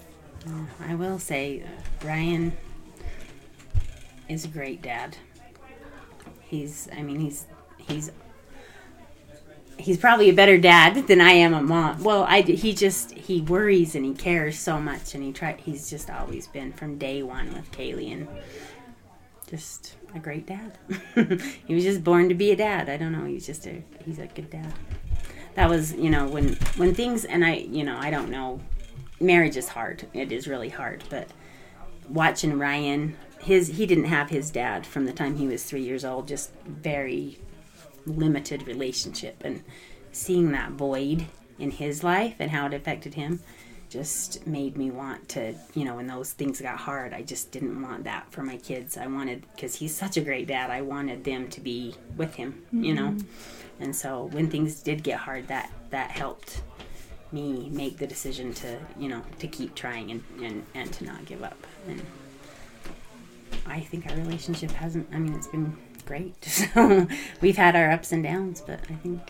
S2: I will say, Ryan is a great dad. He's, I mean, he's, he's, he's probably a better dad than I am a mom. Well, I, he just, he worries and he cares so much and he try, he's just always been from day one with Kaylee and just a great dad. he was just born to be a dad. I don't know. He's just a, he's a good dad. That was, you know, when, when things, and I, you know, I don't know marriage is hard. It is really hard. But watching Ryan, his he didn't have his dad from the time he was three years old. Just very limited relationship, and seeing that void in his life and how it affected him just made me want to you know when those things got hard i just didn't want that for my kids. I wanted because he's such a great dad i wanted them to be with him you know? Mm-hmm. And so when things did get hard that that helped me make the decision to you know to keep trying and and, and to not give up. And i think our relationship hasn't i mean it's been great. So we've had our ups and downs but i think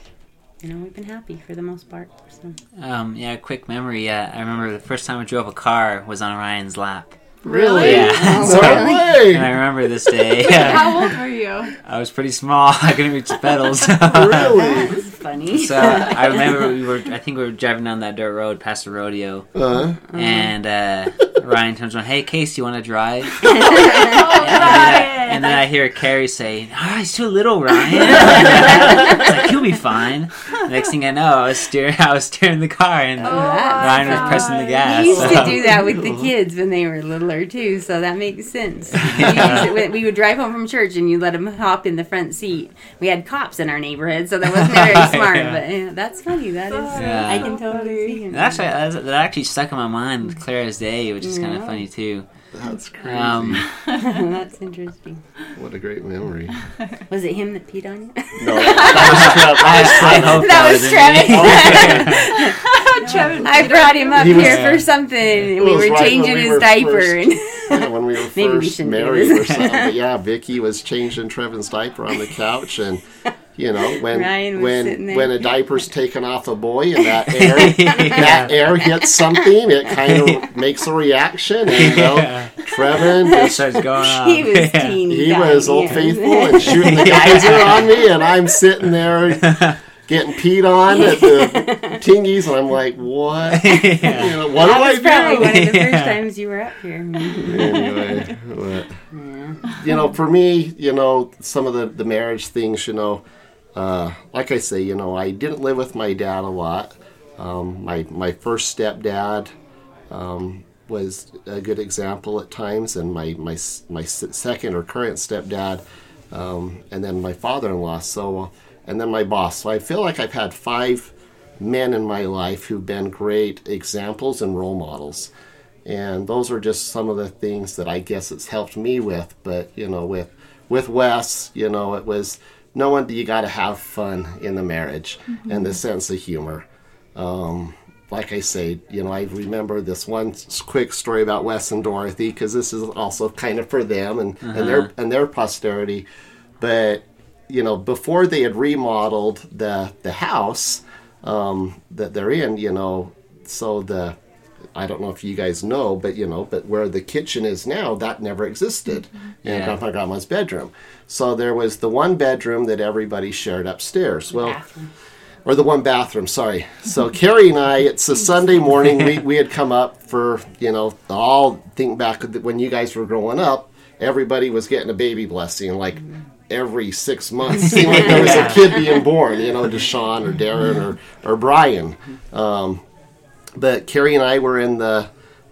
S2: you know we've been happy for the most part so
S3: Um, yeah, quick memory. Uh, I remember the first time I drove a car was on Ryan's lap.
S1: Really?
S3: Yeah.
S2: Oh,
S3: So-
S1: No
S2: really?
S3: and I remember this day.
S4: How old were you?
S3: I was pretty small. I couldn't reach the pedals.
S1: Really?
S2: that's funny
S3: so I remember we were. I think we were driving down that dirt road past the rodeo,
S1: Uh,
S3: and uh, Ryan turns around. Hey, Case, you want to drive?
S4: Oh,
S3: And then, I,
S4: Ryan.
S3: and then I hear Carrie say, "Ah, he's too little, Ryan." it's like he'll be fine. Next thing I know, I was steering. I was steering the car, and
S4: Oh,
S3: Ryan was pressing the gas.
S2: We used to do that with the kids when they were littler too, so that makes sense. We, we- would drive home from church and you let them hop in the front seat. We had cops in our neighborhood, so that wasn't very smart.
S3: Yeah.
S2: But yeah, that's funny. That is,
S3: Yeah.
S2: I can totally see. it.
S3: That actually, that that actually stuck in my mind, clear as day, which is kind of funny too.
S1: That's crazy.
S3: Um,
S2: that's interesting.
S1: what a great memory.
S2: Was it him that peed on you?
S1: No, that was Trev.
S3: I, I
S1: That was
S2: That
S3: that,
S2: was
S3: was
S2: Travis. I brought him up
S1: He was-
S2: here for something. and We were
S1: right when
S2: changing
S1: we
S2: his
S1: were
S2: diaper.
S1: first-
S2: and
S1: Yeah, when we were
S2: Maybe we
S1: first married or something. But yeah, Vicky was changing Trevin's diaper on the couch, and you know when
S2: Ryan was sitting
S1: when when a diaper's taken off a boy and that air that air hits something, it kind of makes a reaction. And you know,
S3: Yeah.
S1: Trevin
S3: It
S1: just
S3: starts going on.
S2: he was
S3: Yeah.
S2: teeny.
S1: he
S2: tiny,
S1: was old faithful and shooting the geyser on me, and I'm sitting there getting peed on at the tingies, and I'm like, what? You know, what
S2: That
S1: do
S2: was
S1: I
S2: probably one of the first times you were up here.
S1: anyway, but,
S2: Yeah.
S1: you know, for me, you know, some of the, the marriage things, you know, uh, like I say, you know, I didn't live with my dad a lot. Um, my my first stepdad um, was a good example at times, and my my my second or current stepdad, um, and then my father-in-law. So, and then my boss. So I feel like I've had five men in my life who've been great examples and role models and those are just some of the things that I guess it's helped me with. But you know, with with Wes, you know, it was knowing that you got to have fun in the marriage and the sense of humor. Um, like I say, you know, I remember this one quick story about Wes and Dorothy because this is also kind of for them and, and their and their posterity. But you know, before they had remodeled the the house um, that they're in, you know, so the I don't know if you guys know, but you know, but where the kitchen is now, that never existed in
S3: Yeah.
S1: Grandpa and Grandma's bedroom. So there was the one bedroom that everybody shared upstairs. Well,
S2: Bathroom.
S1: or the one bathroom, sorry. So Carrie and I, it's a Sunday morning. We, we had come up for, you know, all think back when you guys were growing up, everybody was getting a baby blessing like every six months. It seemed like there was a kid being born, you know, Deshaun or Darren or, or Brian. Um, but Carrie and I were in the,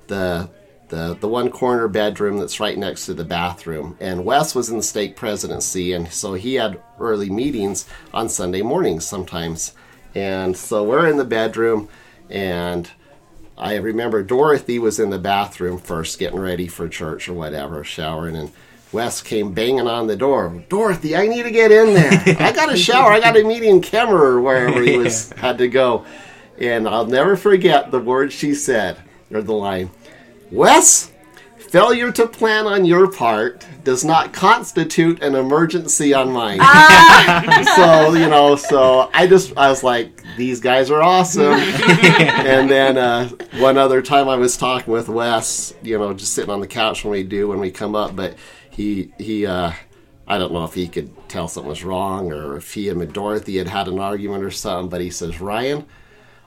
S1: the, the, the one corner bedroom that's right next to the bathroom. And Wes was in the stake presidency, and so he had early meetings on Sunday mornings sometimes. And so we're in the bedroom, and I remember Dorothy was in the bathroom first, getting ready for church or whatever, showering, and Wes came banging on the door. Dorothy, I need to get in there. I got a shower. I got a meeting in or wherever he was had to go. And I'll never forget the words she said, or the line. Wes, failure to plan on your part does not constitute an emergency on mine. so, you know, so I just, I was like, these guys are awesome. and then uh, one other time I was talking with Wes, you know, just sitting on the couch when we do, when we come up, but he, he, uh, I don't know if he could tell something was wrong or if he and Dorothy had had an argument or something, but he says, Ryan,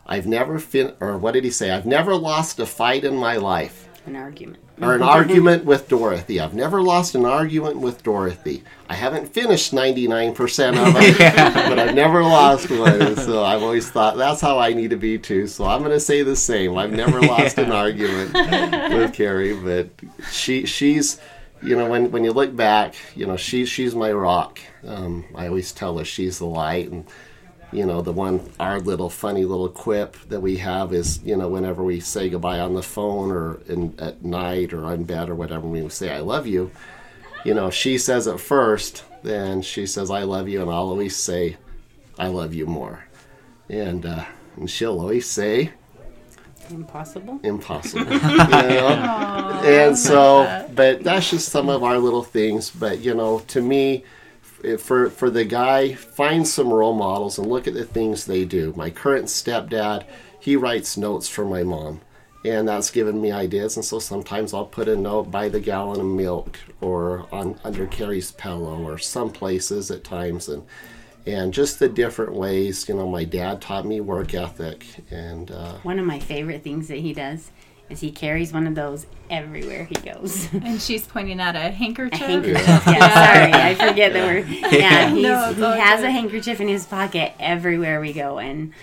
S1: I've never fin, or what did he say? I've never lost a fight in my life
S2: An argument.
S1: or an argument with Dorothy. I've never lost an argument with Dorothy. I haven't finished 99% of them, but I've never lost one. So I've always thought that's how I need to be too. So I'm going to say the same. I've never lost an argument with Carrie, but she she's you know when when you look back, you know she she's my rock. Um, I always tell her she's the light and you know the one our little funny little quip that we have is you know whenever we say goodbye on the phone or in at night or on bed or whatever we say i love you. You know she says it first then she says i love you and i'll always say i love you more. And uh and she'll always say
S2: Impossible.
S1: impossible. You know? And so but that's just some of our little things. But you know to me for for the guy find some role models and look at the things they do. My current stepdad he writes notes for my mom and that's given me ideas and so sometimes i'll put a note by the gallon of milk or on under carrie's pillow or some places at times and and just the different ways you know my dad taught me work ethic and uh,
S2: One of my favorite things that he does is he carries one of those everywhere he goes.
S4: And she's pointing at a handkerchief.
S2: A handkerchief. Yeah, sorry, I forget the word. Yeah, he's,
S4: No,
S2: he
S4: all
S2: has
S4: good.
S2: a handkerchief in his pocket everywhere we go, and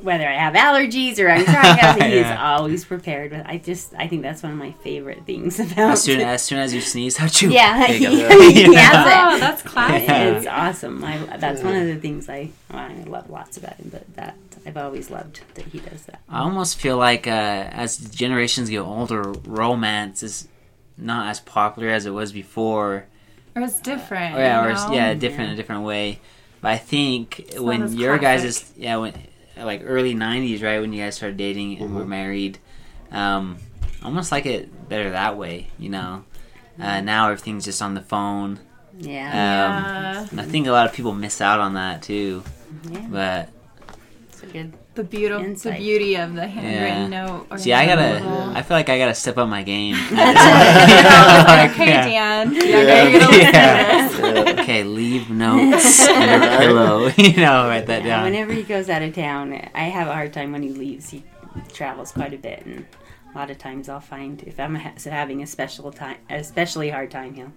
S2: whether I have allergies or I'm crying, out, he is always prepared. With I just I think that's one of my favorite things about.
S3: As soon as soon as you sneeze, achoo.
S2: yeah, he,
S3: you go.
S2: he has it.
S4: Oh, that's classic.
S2: It's awesome. I, that's one of the things I well, I love lots about him, but that I've always loved that he does that.
S3: I almost feel like uh, as generations get older, romance is not as popular as it was before.
S4: Or it's different.
S3: Or, yeah,
S4: you
S3: or it's,
S4: know?
S3: yeah, a different, a different way. But I think
S4: not
S3: when
S4: as
S3: your guys is yeah, when like early '90s, right when you guys started dating and were married, um, almost like it better that way. You know, uh, now everything's just on the phone.
S2: Yeah,
S4: Yeah.
S3: Um, and I think a lot of people miss out on that too.
S2: yeah,
S3: But
S2: it's a good.
S4: The beautiful, the beauty of the handwritten
S3: Yeah.
S4: note. Or
S3: see, I gotta.
S4: handwritten
S3: I feel like I gotta step up my game.
S4: note. okay, Dan. Yeah,
S1: Yeah.
S4: you're gonna listen
S3: Yeah.
S4: to this.
S3: okay, leave notes under the pillow. you know, write that
S2: Yeah,
S3: down.
S2: whenever he goes out of town, I have a hard time when he leaves. He travels quite a bit, and a lot of times I'll find if I'm ha- having a special time, especially hard time, he'll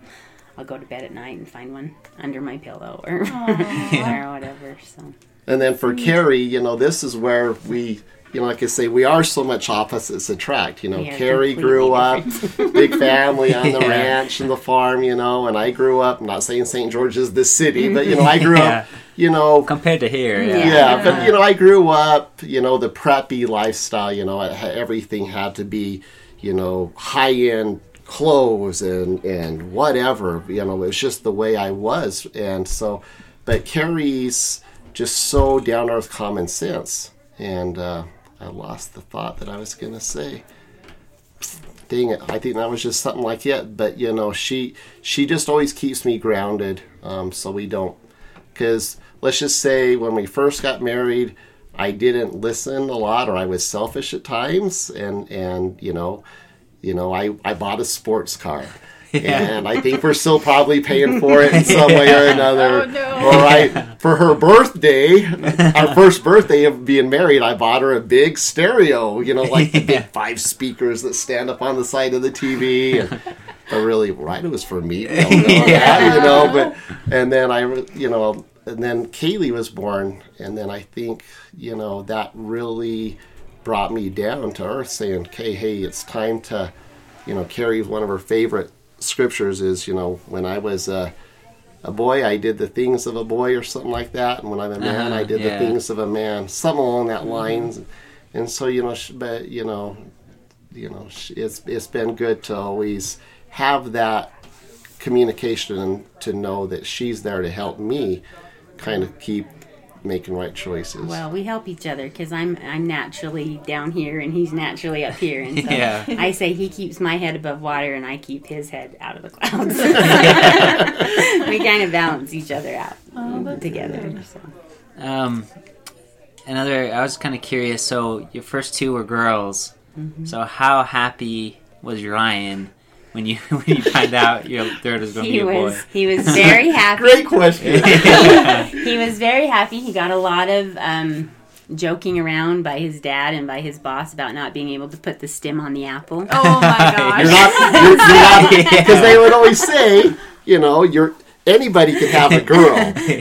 S2: I'll go to bed at night and find one under my pillow or or whatever. So
S1: And then for Carrie, you know, this is where we, you know, like I say, we are so much opposites attract. You know,
S2: are
S1: Carrie grew up, big family on the
S3: Yeah.
S1: ranch and the farm, you know, and I grew up, I'm not saying St. George is the city, but, you know, I grew
S3: Yeah.
S1: up, you know,
S3: Compared to here, yeah.
S2: Yeah.
S1: yeah, but you know, I grew up, you know, the preppy lifestyle. You know, everything had to be, you know, high end clothes and and whatever. You know, it was just the way I was, and so. But Carrie's just so down earth common sense, and uh, I lost the thought that I was gonna say. Dang it! I think that was just something like it. But you know, she she just always keeps me grounded, um, so we don't because let's just say when we first got married, I didn't listen a lot, or I was selfish at times, and and you know, you know, I I bought a sports car. And I think we're still probably paying for it in some way or another.
S4: Oh, no.
S1: Or I, for her birthday, our first birthday of being married, I bought her a big stereo. You know, like the big five speakers that stand up on the side of the TV. And, but really, right, it was for me. I don't that, you know, but and then I, you know, and then Kaylee was born, and then I think, you know, that really brought me down to earth, saying, "Okay, hey, it's time to." you know, Carrie, one of her favorite scriptures is, you know, when I was a, a boy, I did the things of a boy or something like that, and when I'm a man,
S3: Uh-huh,
S1: I did
S3: yeah.
S1: the things of a man, something along that lines. And so, you know, but you know, you know, it's it's been good to always have that communication and to know that she's there to help me, kind of keep making right choices.
S2: Well, we help each other because I'm I'm naturally down here and he's naturally up here, and so
S3: Yeah.
S2: I say he keeps my head above water and I keep his head out of the clouds. we kind of balance each other out
S4: Oh,
S2: together. So.
S3: Um, another, I was kind of curious. So your first two were girls.
S2: Mm-hmm.
S3: So how happy was Ryan when you when you find out your third is going to be a
S2: was
S3: boy?
S2: he was very happy.
S1: Great question.
S2: he was very happy. He got a lot of um, joking around by his dad and by his boss about not being able to put the stem on the apple.
S4: Oh my gosh.
S1: You're not, you're, you're because they would always say, you know, you're anybody can have a girl,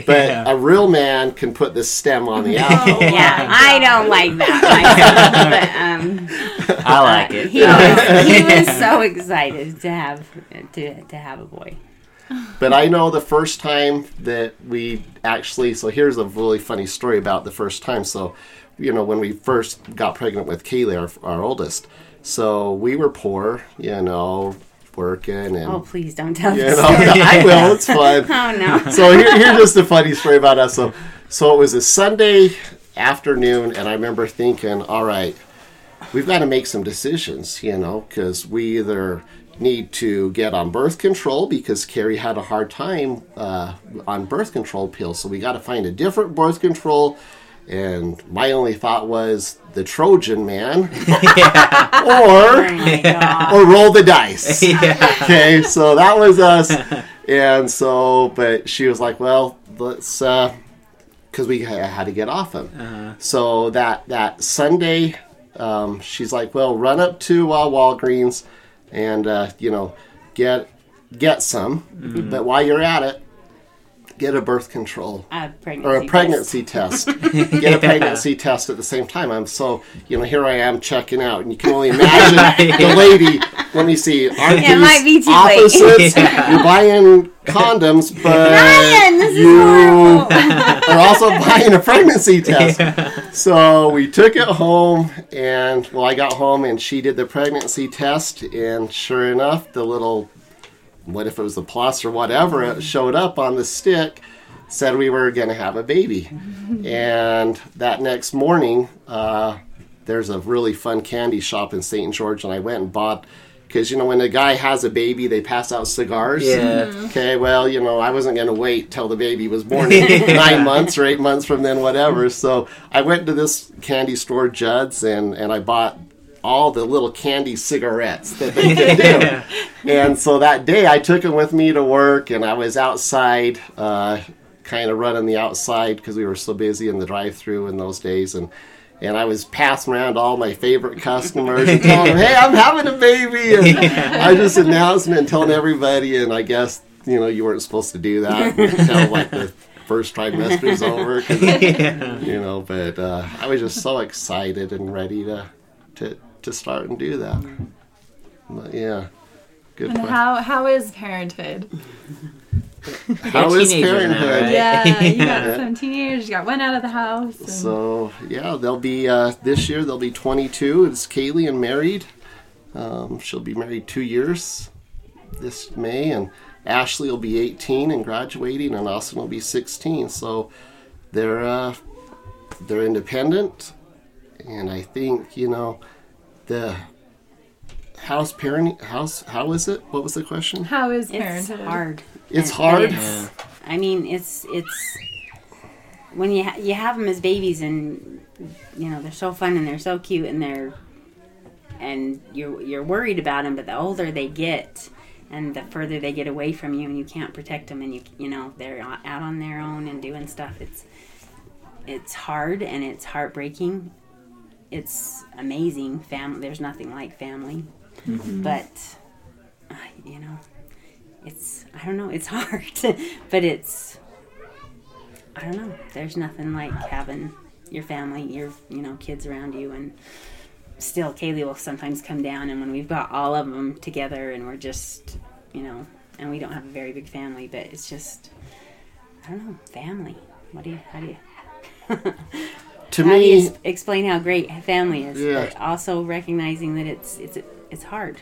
S1: but
S3: Yeah.
S1: a real man can put the stem on the apple.
S2: Yeah, I don't like that myself, but um,
S3: I like it.
S2: he was he was so excited to have to to have a boy.
S1: But I know the first time that we actually, so here's a really funny story about the first time. So, you know, when we first got pregnant with Kaylee, our, our oldest, so we were poor, you know, working and.
S2: Oh, please don't tell
S1: you know,
S2: story.
S1: I will. It's fun.
S2: Oh no.
S1: so here, here's just a funny story about us. So, so it was a Sunday afternoon, and I remember thinking, all right, we've got to make some decisions, you know, because we either need to get on birth control because Carrie had a hard time uh, on birth control pills, so we got to find a different birth control. And my only thought was the Trojan man,
S2: Oh
S1: or
S2: my
S1: or roll the dice
S3: yeah.
S1: okay, so that was us. And so, but she was like, well, let's, uh, because we had to get off him. So that, that Sunday, um, she's like, well, run up to uh, Walgreens and, uh, you know, get, get some. But while you're at it, get a birth control
S2: A pregnancy
S1: or a pregnancy test. Get a pregnancy test at the same time. I'm so you know here I am checking out, and you can only imagine the lady. Let me see. Aren't
S2: It might be
S1: these
S2: too late.
S1: opposites?
S3: Yeah.
S1: You're buying condoms, but
S2: Ryan, this
S1: you are also buying a pregnancy test. So we took it home, and well, I got home, and she did the pregnancy test, and sure enough, the little what if it was the plus or whatever it showed up on the stick said we were going to have a baby. And that next morning uh, there's a really fun candy shop in st george and i went and bought because you know when a guy has a baby they pass out cigars.
S3: Yeah.
S1: okay well you know i wasn't going to wait till the baby was born. Nine months or eight months from then whatever. So i went to this candy store judd's and, and i bought all the little candy cigarettes that they could do. And so that day I took him with me to work, and I was outside, uh, kind of running the outside because we were so busy in the drive-through in those days, and and I was passing around all my favorite customers and telling them, "Hey, I'm having a baby," and I just announced it and telling everybody, and I guess you know you weren't supposed to do that until like the first trimester's over, 'cause, you know. But uh, I was just so excited and ready to to to start and do that. But, yeah. Good
S4: And
S1: question.
S4: how how is parenthood?
S1: How is
S3: teenagers now,
S1: parenthood?
S3: right?
S4: Yeah, you got some teenagers. You got one out of the house. and-
S1: So yeah, they'll be uh, this year. They'll be 22. It's Kaylee and married. Um, she'll be married two years this May, and Ashley will be 18 and graduating, and Austin will be 16. So they're uh, they're independent, and I think you know the house parenting house. How is it? What was the question?
S4: how is
S2: It's
S4: parenthood?
S2: hard.
S1: It's
S2: It-
S1: hard.
S2: it's- I mean, it's it's when you ha- you have them as babies and you know they're so fun and they're so cute and they're and you're you're worried about them but the older they get and the further they get away from you and you can't protect them and you you know they're out on their own and doing stuff it's it's hard and it's heartbreaking it's amazing family there's nothing like family. But uh, you know it's i don't know it's hard but it's i don't know there's nothing like having your family your you know kids around you and still kaylee will sometimes come down and when we've got all of them together and we're just you know and we don't have a very big family but it's just i don't know family. What do you how do you
S1: To
S2: how do you
S1: me,
S2: explain how great family is
S1: Yeah.
S2: but also recognizing that it's it's it's hard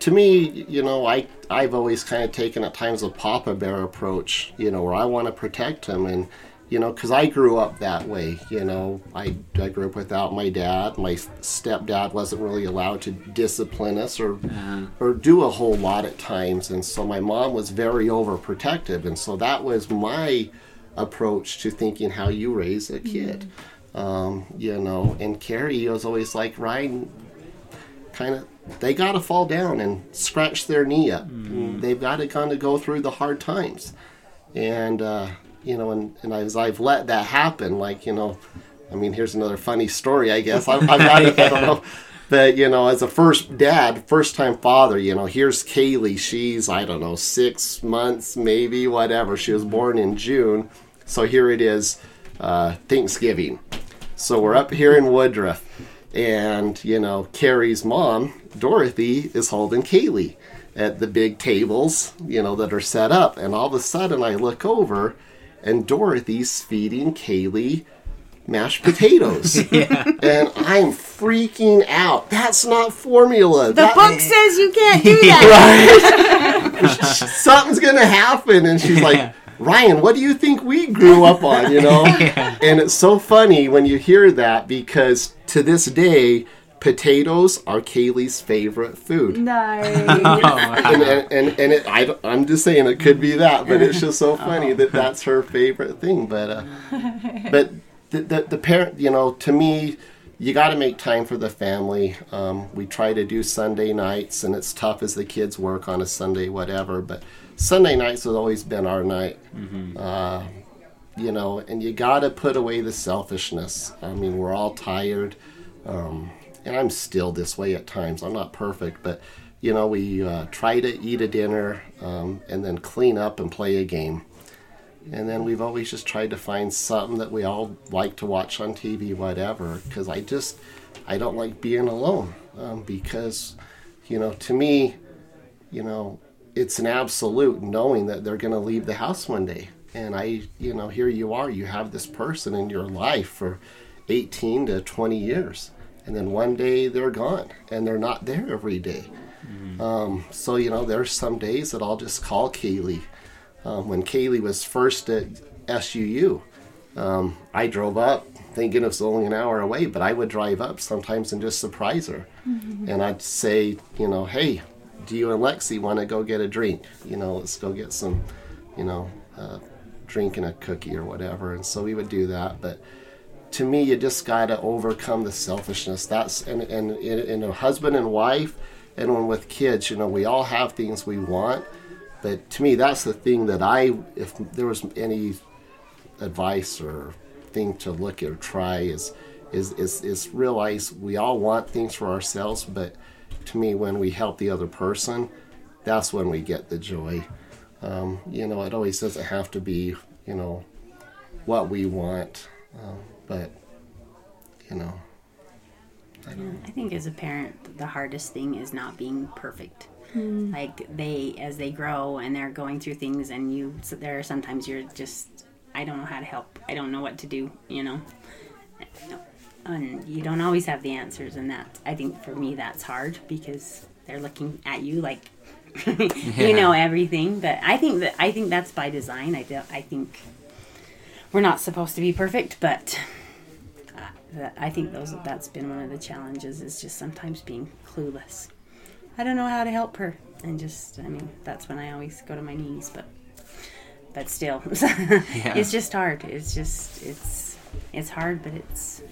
S1: to me, you know, I I've always kind of taken at times a Papa Bear approach, you know, where I want to protect him, and you know, because I grew up that way. You know, I I grew up without my dad. My stepdad wasn't really allowed to discipline us or or do a whole lot at times, and so my mom was very overprotective, and so that was my approach to thinking how you raise a kid. Um, you know, and Carrie was always like, Ryan, kind of they got to fall down and scratch their knee up. They've got to kind of go through the hard times, and uh, you know, and, and as I've let that happen, like you know, I mean, here's another funny story, I guess. I've, I've got it, I don't know. But you know, as a first dad, first time father, you know, here's Kaylee. She's I don't know six months, maybe whatever. She was born in June, so here it is, uh, Thanksgiving. So we're up here in Woodruff, and you know, Carrie's mom, Dorothy, is holding Kaylee at the big tables, you know, that are set up. And all of a sudden, I look over, and Dorothy's feeding Kaylee mashed potatoes, and I'm freaking out. That's not formula.
S2: the
S1: That-
S2: book says you can't do that right?
S1: something's gonna happen and she's like ryan what do you think we grew up on you know? And it's so funny when you hear that because to this day potatoes are kaylee's favorite food.
S4: Nice.
S1: and and, and, and it, I, I'm just saying it could be that but it's just so funny that that's her favorite thing but uh, but the, the, the parent you know to me you got to make time for the family. Um, we try to do sunday nights and it's tough as the kids work on a sunday whatever but sunday nights has always been our night. Uh, you know and you got to put away the selfishness. I mean we're all tired um, and i'm still this way at times. I'm not perfect but you know we uh, try to eat a dinner um, and then clean up and play a game and then we've always just tried to find something that we all like to watch on TV, whatever. Because I just, I don't like being alone. Um, because, you know, to me, you know, it's an absolute knowing that they're going to leave the house one day. And I, you know, here you are, you have this person in your life for 18 to 20 years. And then one day they're gone and they're not there every day. Um, so, you know, there's some days that I'll just call Kaylee um, when Kaylee was first at SUU. Um, I drove up thinking it was only an hour away, but I would drive up sometimes and just surprise her. And I'd say, you know, hey, do you and Lexi want to go get a drink? You know, let's go get some, you know, uh, drink and a cookie or whatever. And so we would do that. But to me, you just got to overcome the selfishness. That's and and in, in a husband and wife, and when with kids, you know, we all have things we want. But to me, that's the thing that I, if there was any advice or thing to look at or try, is is is, is realize we all want things for ourselves. But to me, when we help the other person, that's when we get the joy. Um, you know, it always doesn't have to be, you know, what we want, um, but you know,
S2: I think as a parent, the hardest thing is not being perfect. Mm. Like they, as they grow and they're going through things, and you, so there are sometimes you're just, I don't know how to help. I don't know what to do. You know, and you don't always have the answers, and that I think for me that's hard because they're looking at you like you know everything. But I think that I think that's by design. I do, I think we're not supposed to be perfect, but uh, that I think those that's been one of the challenges is just sometimes being clueless. I don't know how to help her, and just I mean that's when I always go to my knees. But but still, it's just hard. It's just it's it's hard, but it's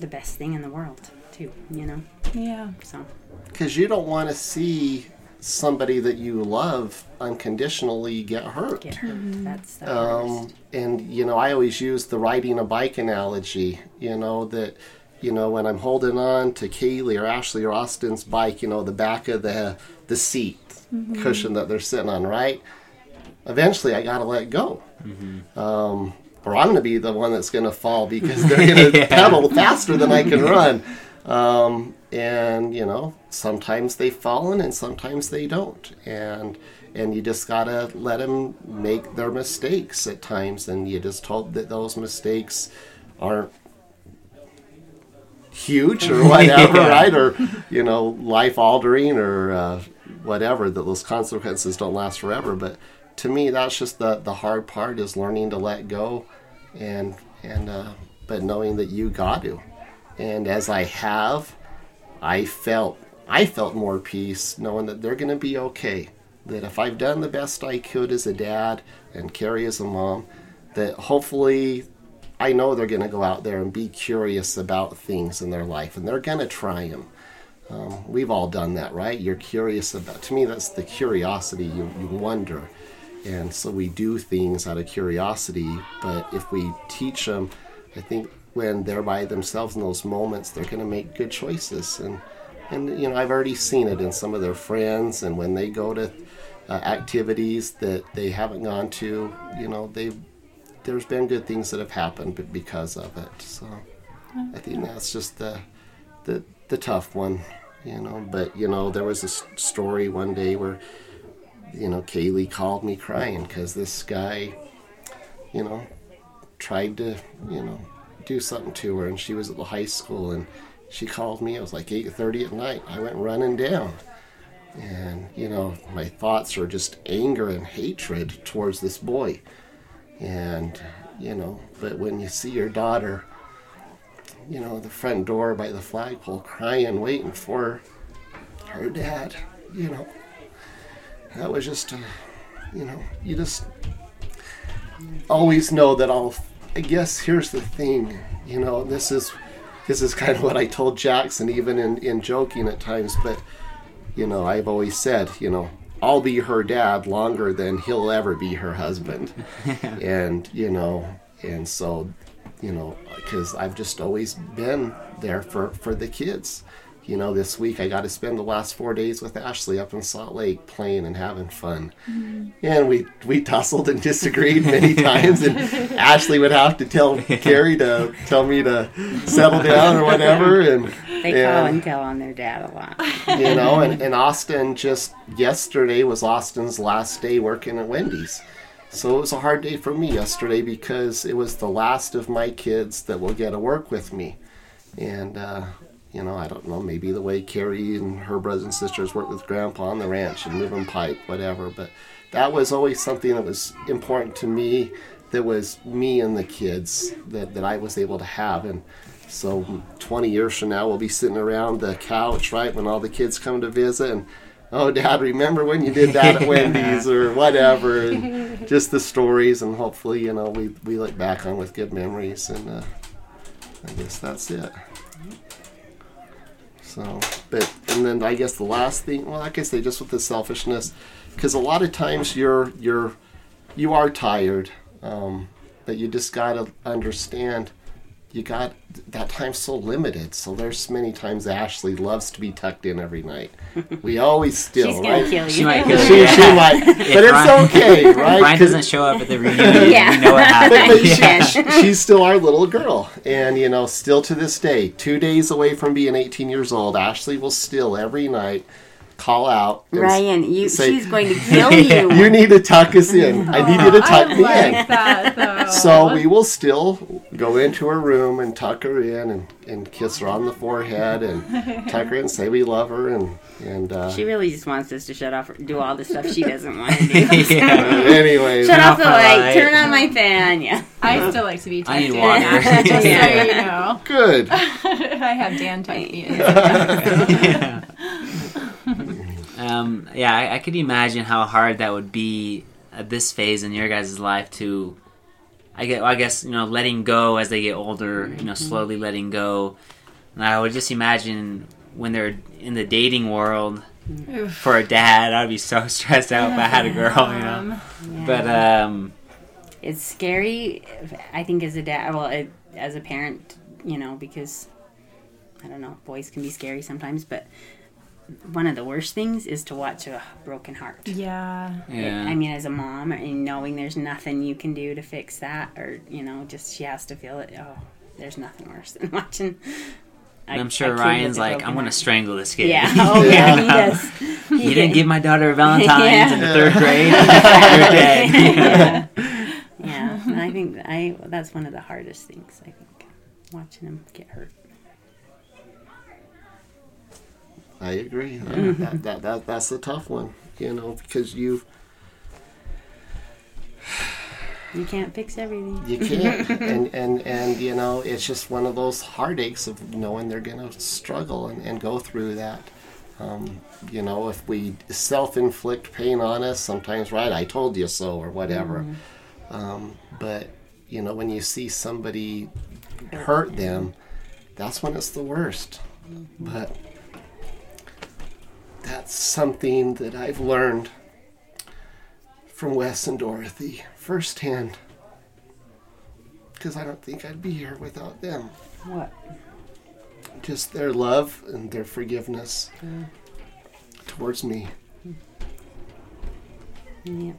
S2: the best thing in the world too. You know,
S4: Yeah.
S2: so
S1: Because you don't want to see somebody that you love unconditionally get hurt.
S2: get hurt. That's the
S1: Um,
S2: hardest.
S1: and you know, I always use the riding a bike analogy. You know that, you know, when I'm holding on to Kaylee or Ashley or Austin's bike, you know, the back of the the seat cushion that they're sitting on, right? Eventually, I gotta let go. Um, or I'm gonna be the one that's gonna fall because they're gonna
S3: Yeah.
S1: pedal faster than I can run. Um, and you know, sometimes they've fallen and sometimes they don't. And and you just gotta let them make their mistakes at times, and you just hope that those mistakes aren't huge or whatever,
S3: Yeah.
S1: right? Or you know, life altering or uh, whatever. That those consequences don't last forever. But to me, that's just the the hard part is learning to let go, and and uh, but knowing that you got to. And as I have, I felt I felt more peace knowing that they're going to be okay. That if I've done the best I could as a dad and Carrie as a mom, that hopefully I know they're going to go out there and be curious about things in their life and they're going to try them. Um, we've all done that, right? You're curious about. To me, that's the curiosity. You, you wonder, and so we do things out of curiosity. But if we teach them, I think when they're by themselves in those moments, they're going to make good choices. And and you know, I've already seen it in some of their friends, and when they go to uh, activities that they haven't gone to, you know, they there's been good things that have happened be- because of it. So I think that's just the the the tough one, you know. But you know, there was a story one day where you know Kaylee called me crying because this guy, you know, tried to you know do something to her, and she was at the high school, and she called me. It was like eight thirty at night. I went running down. And, you know, my thoughts are just anger and hatred towards this boy. And, you know, but when you see your daughter, you know, the front door by the flagpole crying, waiting for her dad, you know, that was just, a, you know, you just always know that I'll, I guess here's the thing, you know, this is, this is kind of what I told Jackson, even in, in joking at times, but, you know, I've always said, you know, I'll be her dad longer than he'll ever be her husband. and, you know, and so, you know, because I've just always been there for, for the kids. You know, this week I got to spend the last four days with Ashley up in Salt Lake playing and having fun. And we we tussled and disagreed many times, and Ashley would have to tell Carrie to tell me to settle down or whatever. And
S2: They call
S1: and-
S2: and tell on their dad a lot.
S1: you know, and, and Austin just yesterday was Austin's last day working at Wendy's. So it was a hard day for me yesterday because it was the last of my kids that will get to work with me. And, uh, you know, I don't know, maybe the way Carrie and her brothers and sisters worked with Grandpa on the ranch and moving pipe, whatever. But that was always something that was important to me that was me and the kids that, that I was able to have. And so 20 years from now, we'll be sitting around the couch, right, when all the kids come to visit. And, oh, Dad, remember when you did that at Wendy's or whatever? And just the stories. And hopefully, you know, we, we look back on with good memories. And uh, I guess that's it. So, but, and then I guess the last thing, well, like I say, just with the selfishness, because a lot of times you're, you're, you are tired, um, but you just got to understand you got that time's so limited. So there's many times Ashley loves to be tucked in every night. We always still,
S2: She's gonna
S1: right?
S2: kill you.
S3: She might kill
S1: She,
S3: you.
S1: she might, but it's okay, right?
S3: If Ryan
S1: 'Cause-
S3: doesn't show up at the reunion,
S2: Yeah.
S3: you know what
S1: but,
S3: happened.
S1: but she-
S3: Yeah.
S1: she- she's still our little girl, and you know, still to this day, two days away from being 18 years old, Ashley will still every night call out.
S2: Ryan, you,
S1: say-
S2: she's going to kill you.
S1: You need to tuck us in. I need you to tuck
S4: I
S1: me
S4: like
S1: in.
S4: that.
S1: So we will still go into her room and tuck her in and, and kiss her on the forehead and tuck her in and say we love her and and uh,
S2: She really just wants us to shut off, do all the stuff she doesn't want to do.
S3: yeah.
S1: anyway.
S2: Shut off
S3: off
S2: the light,
S3: light.
S2: turn on my fan. Yeah.
S4: I still like to be tucked
S3: I need
S4: in.
S3: water.
S4: Ashley, just
S2: Yeah.
S4: so you know.
S1: Good.
S4: I have Dan tuck me in.
S3: Um, yeah, I, I could imagine how hard that would be. At this phase in your guys' life to I get I guess you know letting go as they get older, you know, slowly letting go. And I would just imagine when they're in the dating world
S4: Oof.
S3: for a dad, I'd be so stressed out if I had a girl, you know.
S4: Um,
S2: Yeah.
S3: But um,
S2: it's scary i think as a dad well it, as a parent you know because i don't know boys can be scary sometimes but one of the worst things is to watch a broken heart
S4: yeah.
S3: yeah,
S2: i mean as a mom and knowing there's nothing you can do to fix that or you know just she has to feel it oh there's nothing worse than watching a-
S3: and I'm sure Ryan's like, I'm gonna strangle this kid.
S2: yeah oh yeah he does
S3: You didn't give my daughter a Valentine's in the third grade. You're dead.
S2: yeah. yeah. And I think I that's one of the hardest things. I think watching them get hurt.
S1: I agree.
S2: Mm-hmm.
S1: That, that, that, that's the tough one, you know, because you
S2: You can't fix everything.
S1: you can't, and, and and you know, it's just one of those heartaches of knowing they're gonna struggle and, and go through that. Um, you know, if we self-inflict pain on us, sometimes, right? I told you so, or whatever. Um, but you know, when you see somebody hurt them, that's when it's the worst. But that's something that I've learned from Wes and Dorothy firsthand. Because I don't think I'd be here without them.
S2: What?
S1: Just their love and their forgiveness towards me.
S2: Yeah.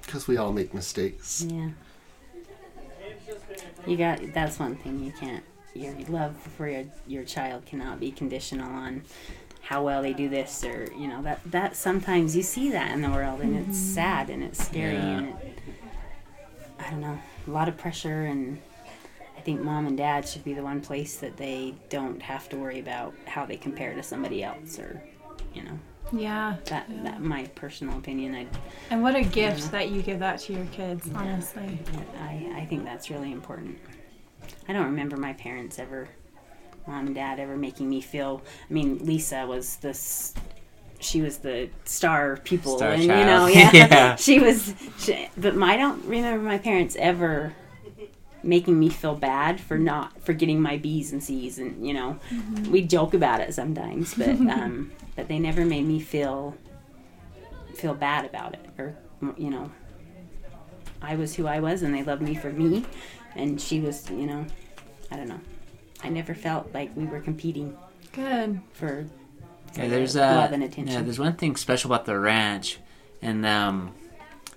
S1: Because we all make mistakes.
S2: Yeah. You got that's one thing you can't your love for your your child cannot be conditional on how well they do this or you know that that sometimes you see that in the world and it's mm-hmm. sad and it's scary
S3: Yeah.
S2: and it, I don't know a lot of pressure and I think mom and dad should be the one place that they don't have to worry about how they compare to somebody else or you know
S4: Yeah.
S2: that that my personal opinion I
S4: And what a gift that you give that to your kids, honestly.
S2: I, I think that's really important. I don't remember my parents ever, mom and dad, ever making me feel. I mean, Lisa was this. She was the star pupil,
S3: Star
S2: and you
S3: child.
S2: know, yeah,
S3: Yeah.
S2: she was. She, but my, I don't remember my parents ever making me feel bad for not for getting my B's and C's, and you know, we joke about it sometimes, but um, but they never made me feel feel bad about it, or you know, I was who I was and they loved me for me and she was, you know, I don't know. I never felt like we were competing
S4: Good.
S2: for, for
S3: Yeah, there's
S2: the
S3: uh,
S2: love and attention.
S3: yeah, there's one thing special about the ranch, and um,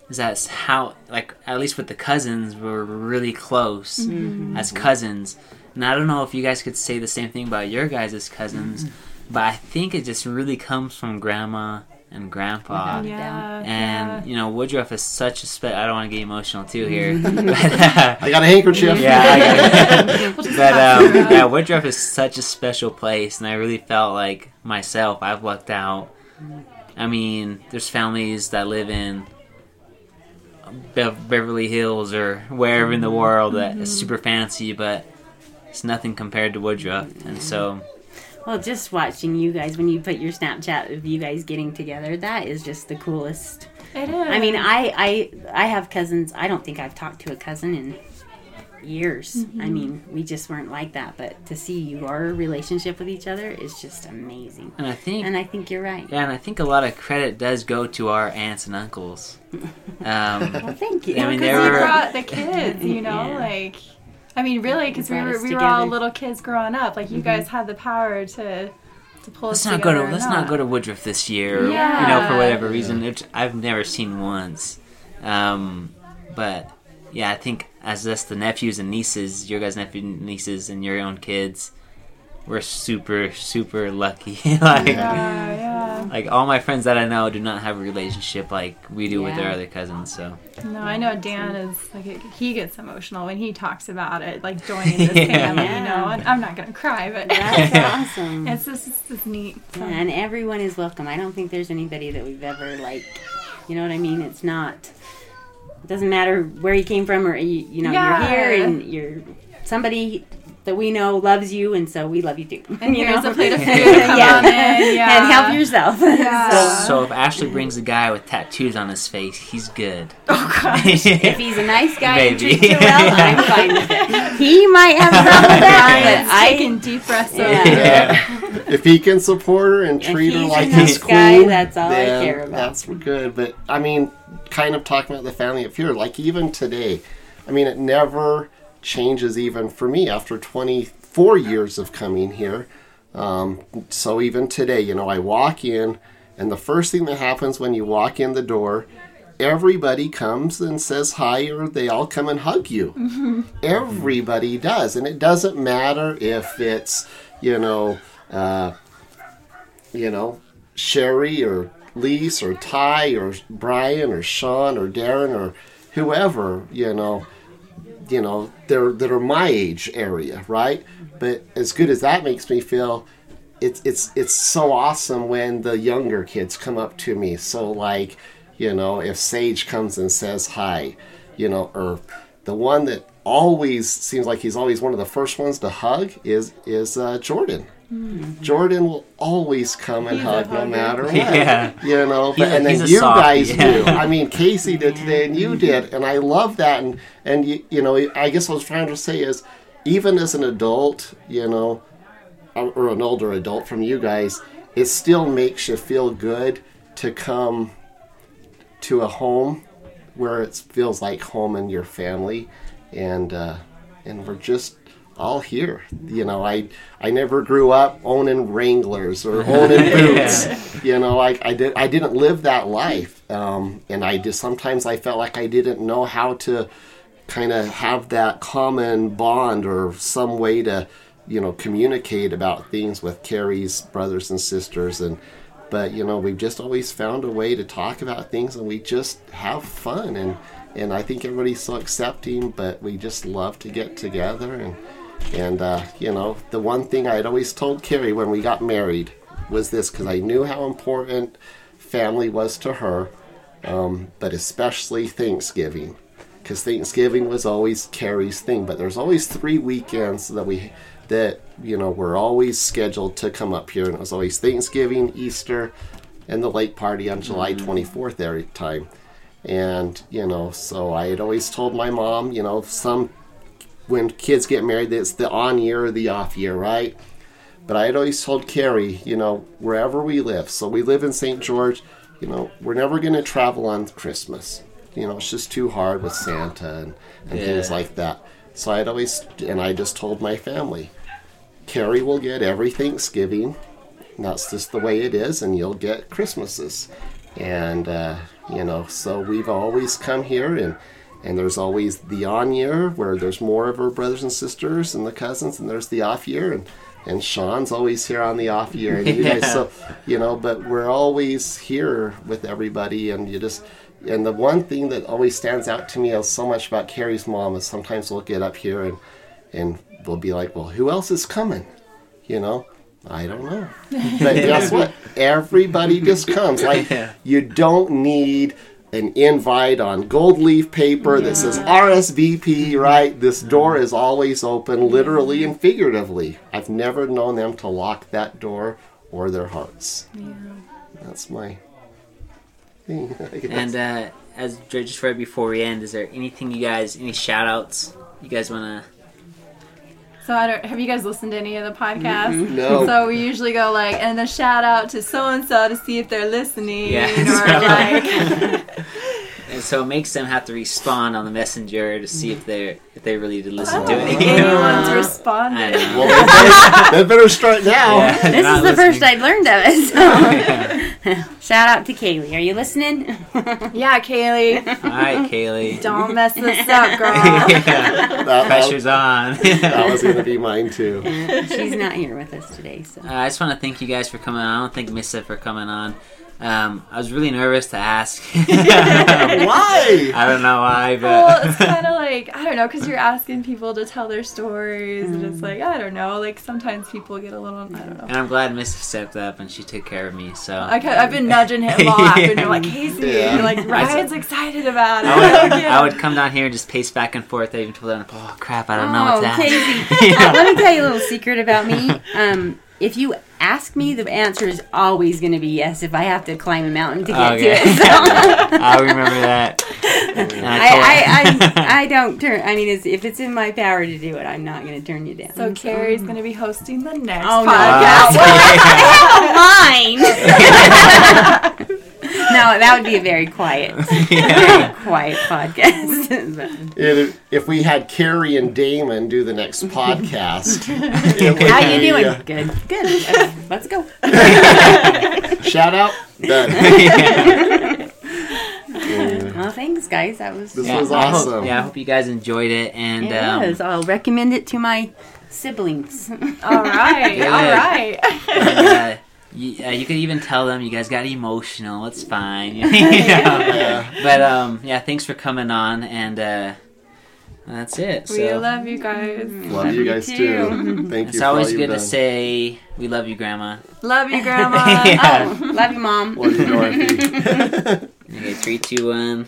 S3: is that how like at least with the cousins we're really close
S2: Mm-hmm.
S3: as cousins, and I don't know if you guys could say the same thing about your guys' cousins,
S2: Mm-hmm.
S3: but I think it just really comes from grandma and grandpa.
S4: Yeah.
S3: And
S4: yeah.
S3: you know Woodruff is such a spe- I don't want to get emotional too here,
S2: Mm-hmm.
S3: but uh,
S1: I got a handkerchief.
S3: yeah, I got it.
S4: We'll just
S3: but um, yeah, Woodruff is such a special place, and I really felt like myself. I've lucked out. I mean, there's families that live in Be- Beverly Hills or wherever in the world that is super fancy, but it's nothing compared to Woodruff. And so,
S2: well, just watching you guys when you put your Snapchat of you guys getting together, that is just the coolest.
S4: It is.
S2: I mean, I I I have cousins. I don't think I've talked to a cousin in years. I mean, we just weren't like that, but to see your relationship with each other is just amazing.
S3: and I think
S2: And I think you're right.
S3: Yeah, and I think a lot of credit does go to our aunts and uncles. Um,
S2: Well, thank you.
S3: I mean, they were-
S4: brought the kids, you know,
S2: Yeah.
S4: like. I mean, really, because we
S2: brought
S4: were
S2: us
S4: we were all little kids growing up. Like you guys had the power to to pull
S3: let's
S4: us
S3: not go to let's not go to Woodruff this year. or, You know, for whatever reason, which I've never seen once. Um, but yeah, I think as us the nephews and nieces, your guys' nephews and nieces, and your own kids, we're super super lucky. like
S4: Yeah, yeah.
S3: like all my friends that I know do not have a relationship like we do with their
S2: Yeah.
S3: other cousins. So
S4: No, I know Dan is like he gets emotional when he talks about it, like joining this family, you know. And I'm not gonna cry, but
S2: That's awesome.
S4: it's just it's just neat. So.
S2: Yeah, and everyone is welcome. I don't think there's anybody that we've ever like, you know what I mean? It's not. It doesn't matter where you came from or you, you know
S4: Yeah.
S2: you're here and you're somebody that we know loves you, and so we love you too.
S4: And
S2: you
S4: here's
S2: know?
S4: a plate of food.
S2: yeah.
S4: On in, yeah.
S2: and help yourself.
S4: Yeah.
S3: So if Ashley brings a guy with tattoos on his face, he's good.
S4: Oh god.
S2: if he's a nice guy and
S3: Maybe.
S2: treats you well, I'm fine with it. He might have a problem with that, but I
S4: taking deep breaths over
S2: Yeah.
S1: if he can support her and
S2: If
S1: treat her
S2: he's a
S1: like
S2: nice
S1: his
S2: guy,
S1: queen,
S2: that's all I care about.
S1: That's good. But I mean, kind of talking about the family of fear, like even today, I mean, it never changes. Even for me, after 24 years of coming here, um, so even today, you know, I walk in, and the first thing that happens when you walk in the door. Everybody comes and says hi, or they all come and hug you. Everybody does, and it doesn't matter if it's, you know, uh, you know, Sherry or Lise or Ty or Brian or Sean or Darren or whoever, you know, you know, they're that are my age area, right? But as good as that makes me feel, it's it's it's so awesome when the younger kids come up to me. So like, you know, if Sage comes and says hi, you know, or the one that always seems like he's always one of the first ones to hug is is uh, Jordan. Mm-hmm. Jordan will always come and
S4: He's
S1: hug no matter what.
S3: Yeah.
S1: You know, but,
S3: He's
S1: and then you
S3: softie,
S1: guys
S3: yeah.
S1: do. I mean, Casey did today, and you mm-hmm. did, and I love that. And and you, you know, I guess what I was trying to say is, even as an adult, you know, or or an older adult from you guys, it still makes you feel good to come to a home where it feels like home and your family, and uh, and we're just all here. You know, I I never grew up owning Wranglers or owning boots. You know, I, I did I didn't live that life, um, and I just sometimes I felt like I didn't know how to kind of have that common bond or some way to you know communicate about things with Carrie's brothers and sisters and but you know we've just always found a way to talk about things and we just have fun and and I think everybody's so accepting but we just love to get together and and uh, you know the one thing I had always told Carrie when we got married was this because I knew how important family was to her um, but especially Thanksgiving because Thanksgiving was always Carrie's thing. But there's always three weekends that we that you know were always scheduled to come up here, and it was always Thanksgiving, Easter, and the lake party on July 24th every time. And you know, so I had always told my mom, you know, some when kids get married, it's the on year or the off year, right? But I had always told Carrie, you know, wherever we live, so we live in St. George, you know, we're never going to travel on Christmas. You know, it's just too hard with Santa and, and things like that. So I'd always, and I just told my family, Carrie will get every Thanksgiving. That's just the way it is, and you'll get Christmases. And, uh, you know, so we've always come here, and, and there's always the on year where there's more of her brothers and sisters and the cousins, and there's the off year, and, and Sean's always here on the off year. And you guys, so, you know, but we're always here with everybody, and you just, and the one thing that always stands out to me so much about Carrie's mom is sometimes we'll get up here and, and we'll be like, well, who else is coming? You know, I don't know. But guess what? Everybody just comes. Like, you don't need an invite on gold leaf paper that says RSVP, right? This door is always open, literally and figuratively. I've never known them to lock that door or their hearts. Yeah. That's my thing.
S3: And uh, as just right before we end, is there anything you guys, any shout outs you guys want to?
S4: So I don't. Have you guys listened to any of the podcasts?
S1: No.
S4: So we usually go like, and a shout out to so and so to see if they're listening,
S3: Yeah,
S4: or
S3: that's
S4: like,
S3: And so it makes them have to respond on the messenger to see if they're if they really did listen to
S4: oh,
S3: it.
S4: anyone's
S3: I
S4: responded.
S3: know.
S1: well, they better, they better start now.
S3: Yeah,
S2: This is the first. I'd learned of it. So. Shout out to Kaylee. Are you listening?
S4: Yeah, Kaylee,
S3: All right, Kaylee.
S4: don't mess this up, girl.
S3: yeah.
S1: That, that,
S3: Pressure's on.
S1: that was going to be mine too.
S2: She's not here with us today, so.
S3: Uh, I just want to thank you guys for coming on. I don't thank Missa for coming on. Um, I was really nervous to ask.
S1: Why?
S3: I don't know why, but
S4: well, it's kind of like like I don't know, because you're asking people to tell their stories, and it's like I don't know. Like sometimes people get a little I don't know.
S3: And I'm glad Miss stepped up and she took care of me. So
S4: I kept, I've been nudging him off, and you're like Casey,
S1: Yeah.
S4: and you're like Ryan's excited about it.
S3: I would,
S4: Yeah.
S3: I would come down here and just pace back and forth. I even told them, "Oh crap, I don't know
S2: oh,
S3: what's that."
S2: Casey. Uh, let me tell you a little secret about me. Um, if you ask me, the answer is always going to be yes. If I have to climb a mountain to get
S3: Okay.
S2: to it, so.
S3: I remember that.
S2: I, I, I, I don't turn. I mean, it's, if it's in my power to do it, I'm not going to turn you down.
S4: So Carrie's gonna be hosting the next
S2: Oh, no.
S4: podcast.
S2: I have a line. no, that would be a very quiet, very quiet podcast.
S1: If, if we had Carrie and Damon do the next podcast, it would
S2: How you doing?
S1: uh,
S2: Good, good. Let's go.
S1: shout out. Done. Yeah.
S2: Well, thanks, guys. That was.
S1: This
S3: yeah,
S1: was
S3: I hope-
S1: awesome.
S3: yeah, I hope you guys enjoyed it. And
S2: It
S3: um,
S2: was. I'll recommend it to my siblings.
S4: all right, all right.
S3: and, uh, you, uh, you could even tell them you guys got emotional. It's fine. you know?
S1: Yeah.
S3: But um, yeah, thanks for coming on, and uh, that's it.
S4: We
S3: So
S4: love you guys.
S1: Love you guys too. Thank you.
S3: it's
S1: for
S3: always
S1: all you've
S3: good to
S1: done.
S3: say we love you, Grandma.
S4: Love you, Grandma.
S3: Yeah.
S2: Oh, love you, mom.
S1: Love you, Dorothy.
S3: Okay, three, two, one.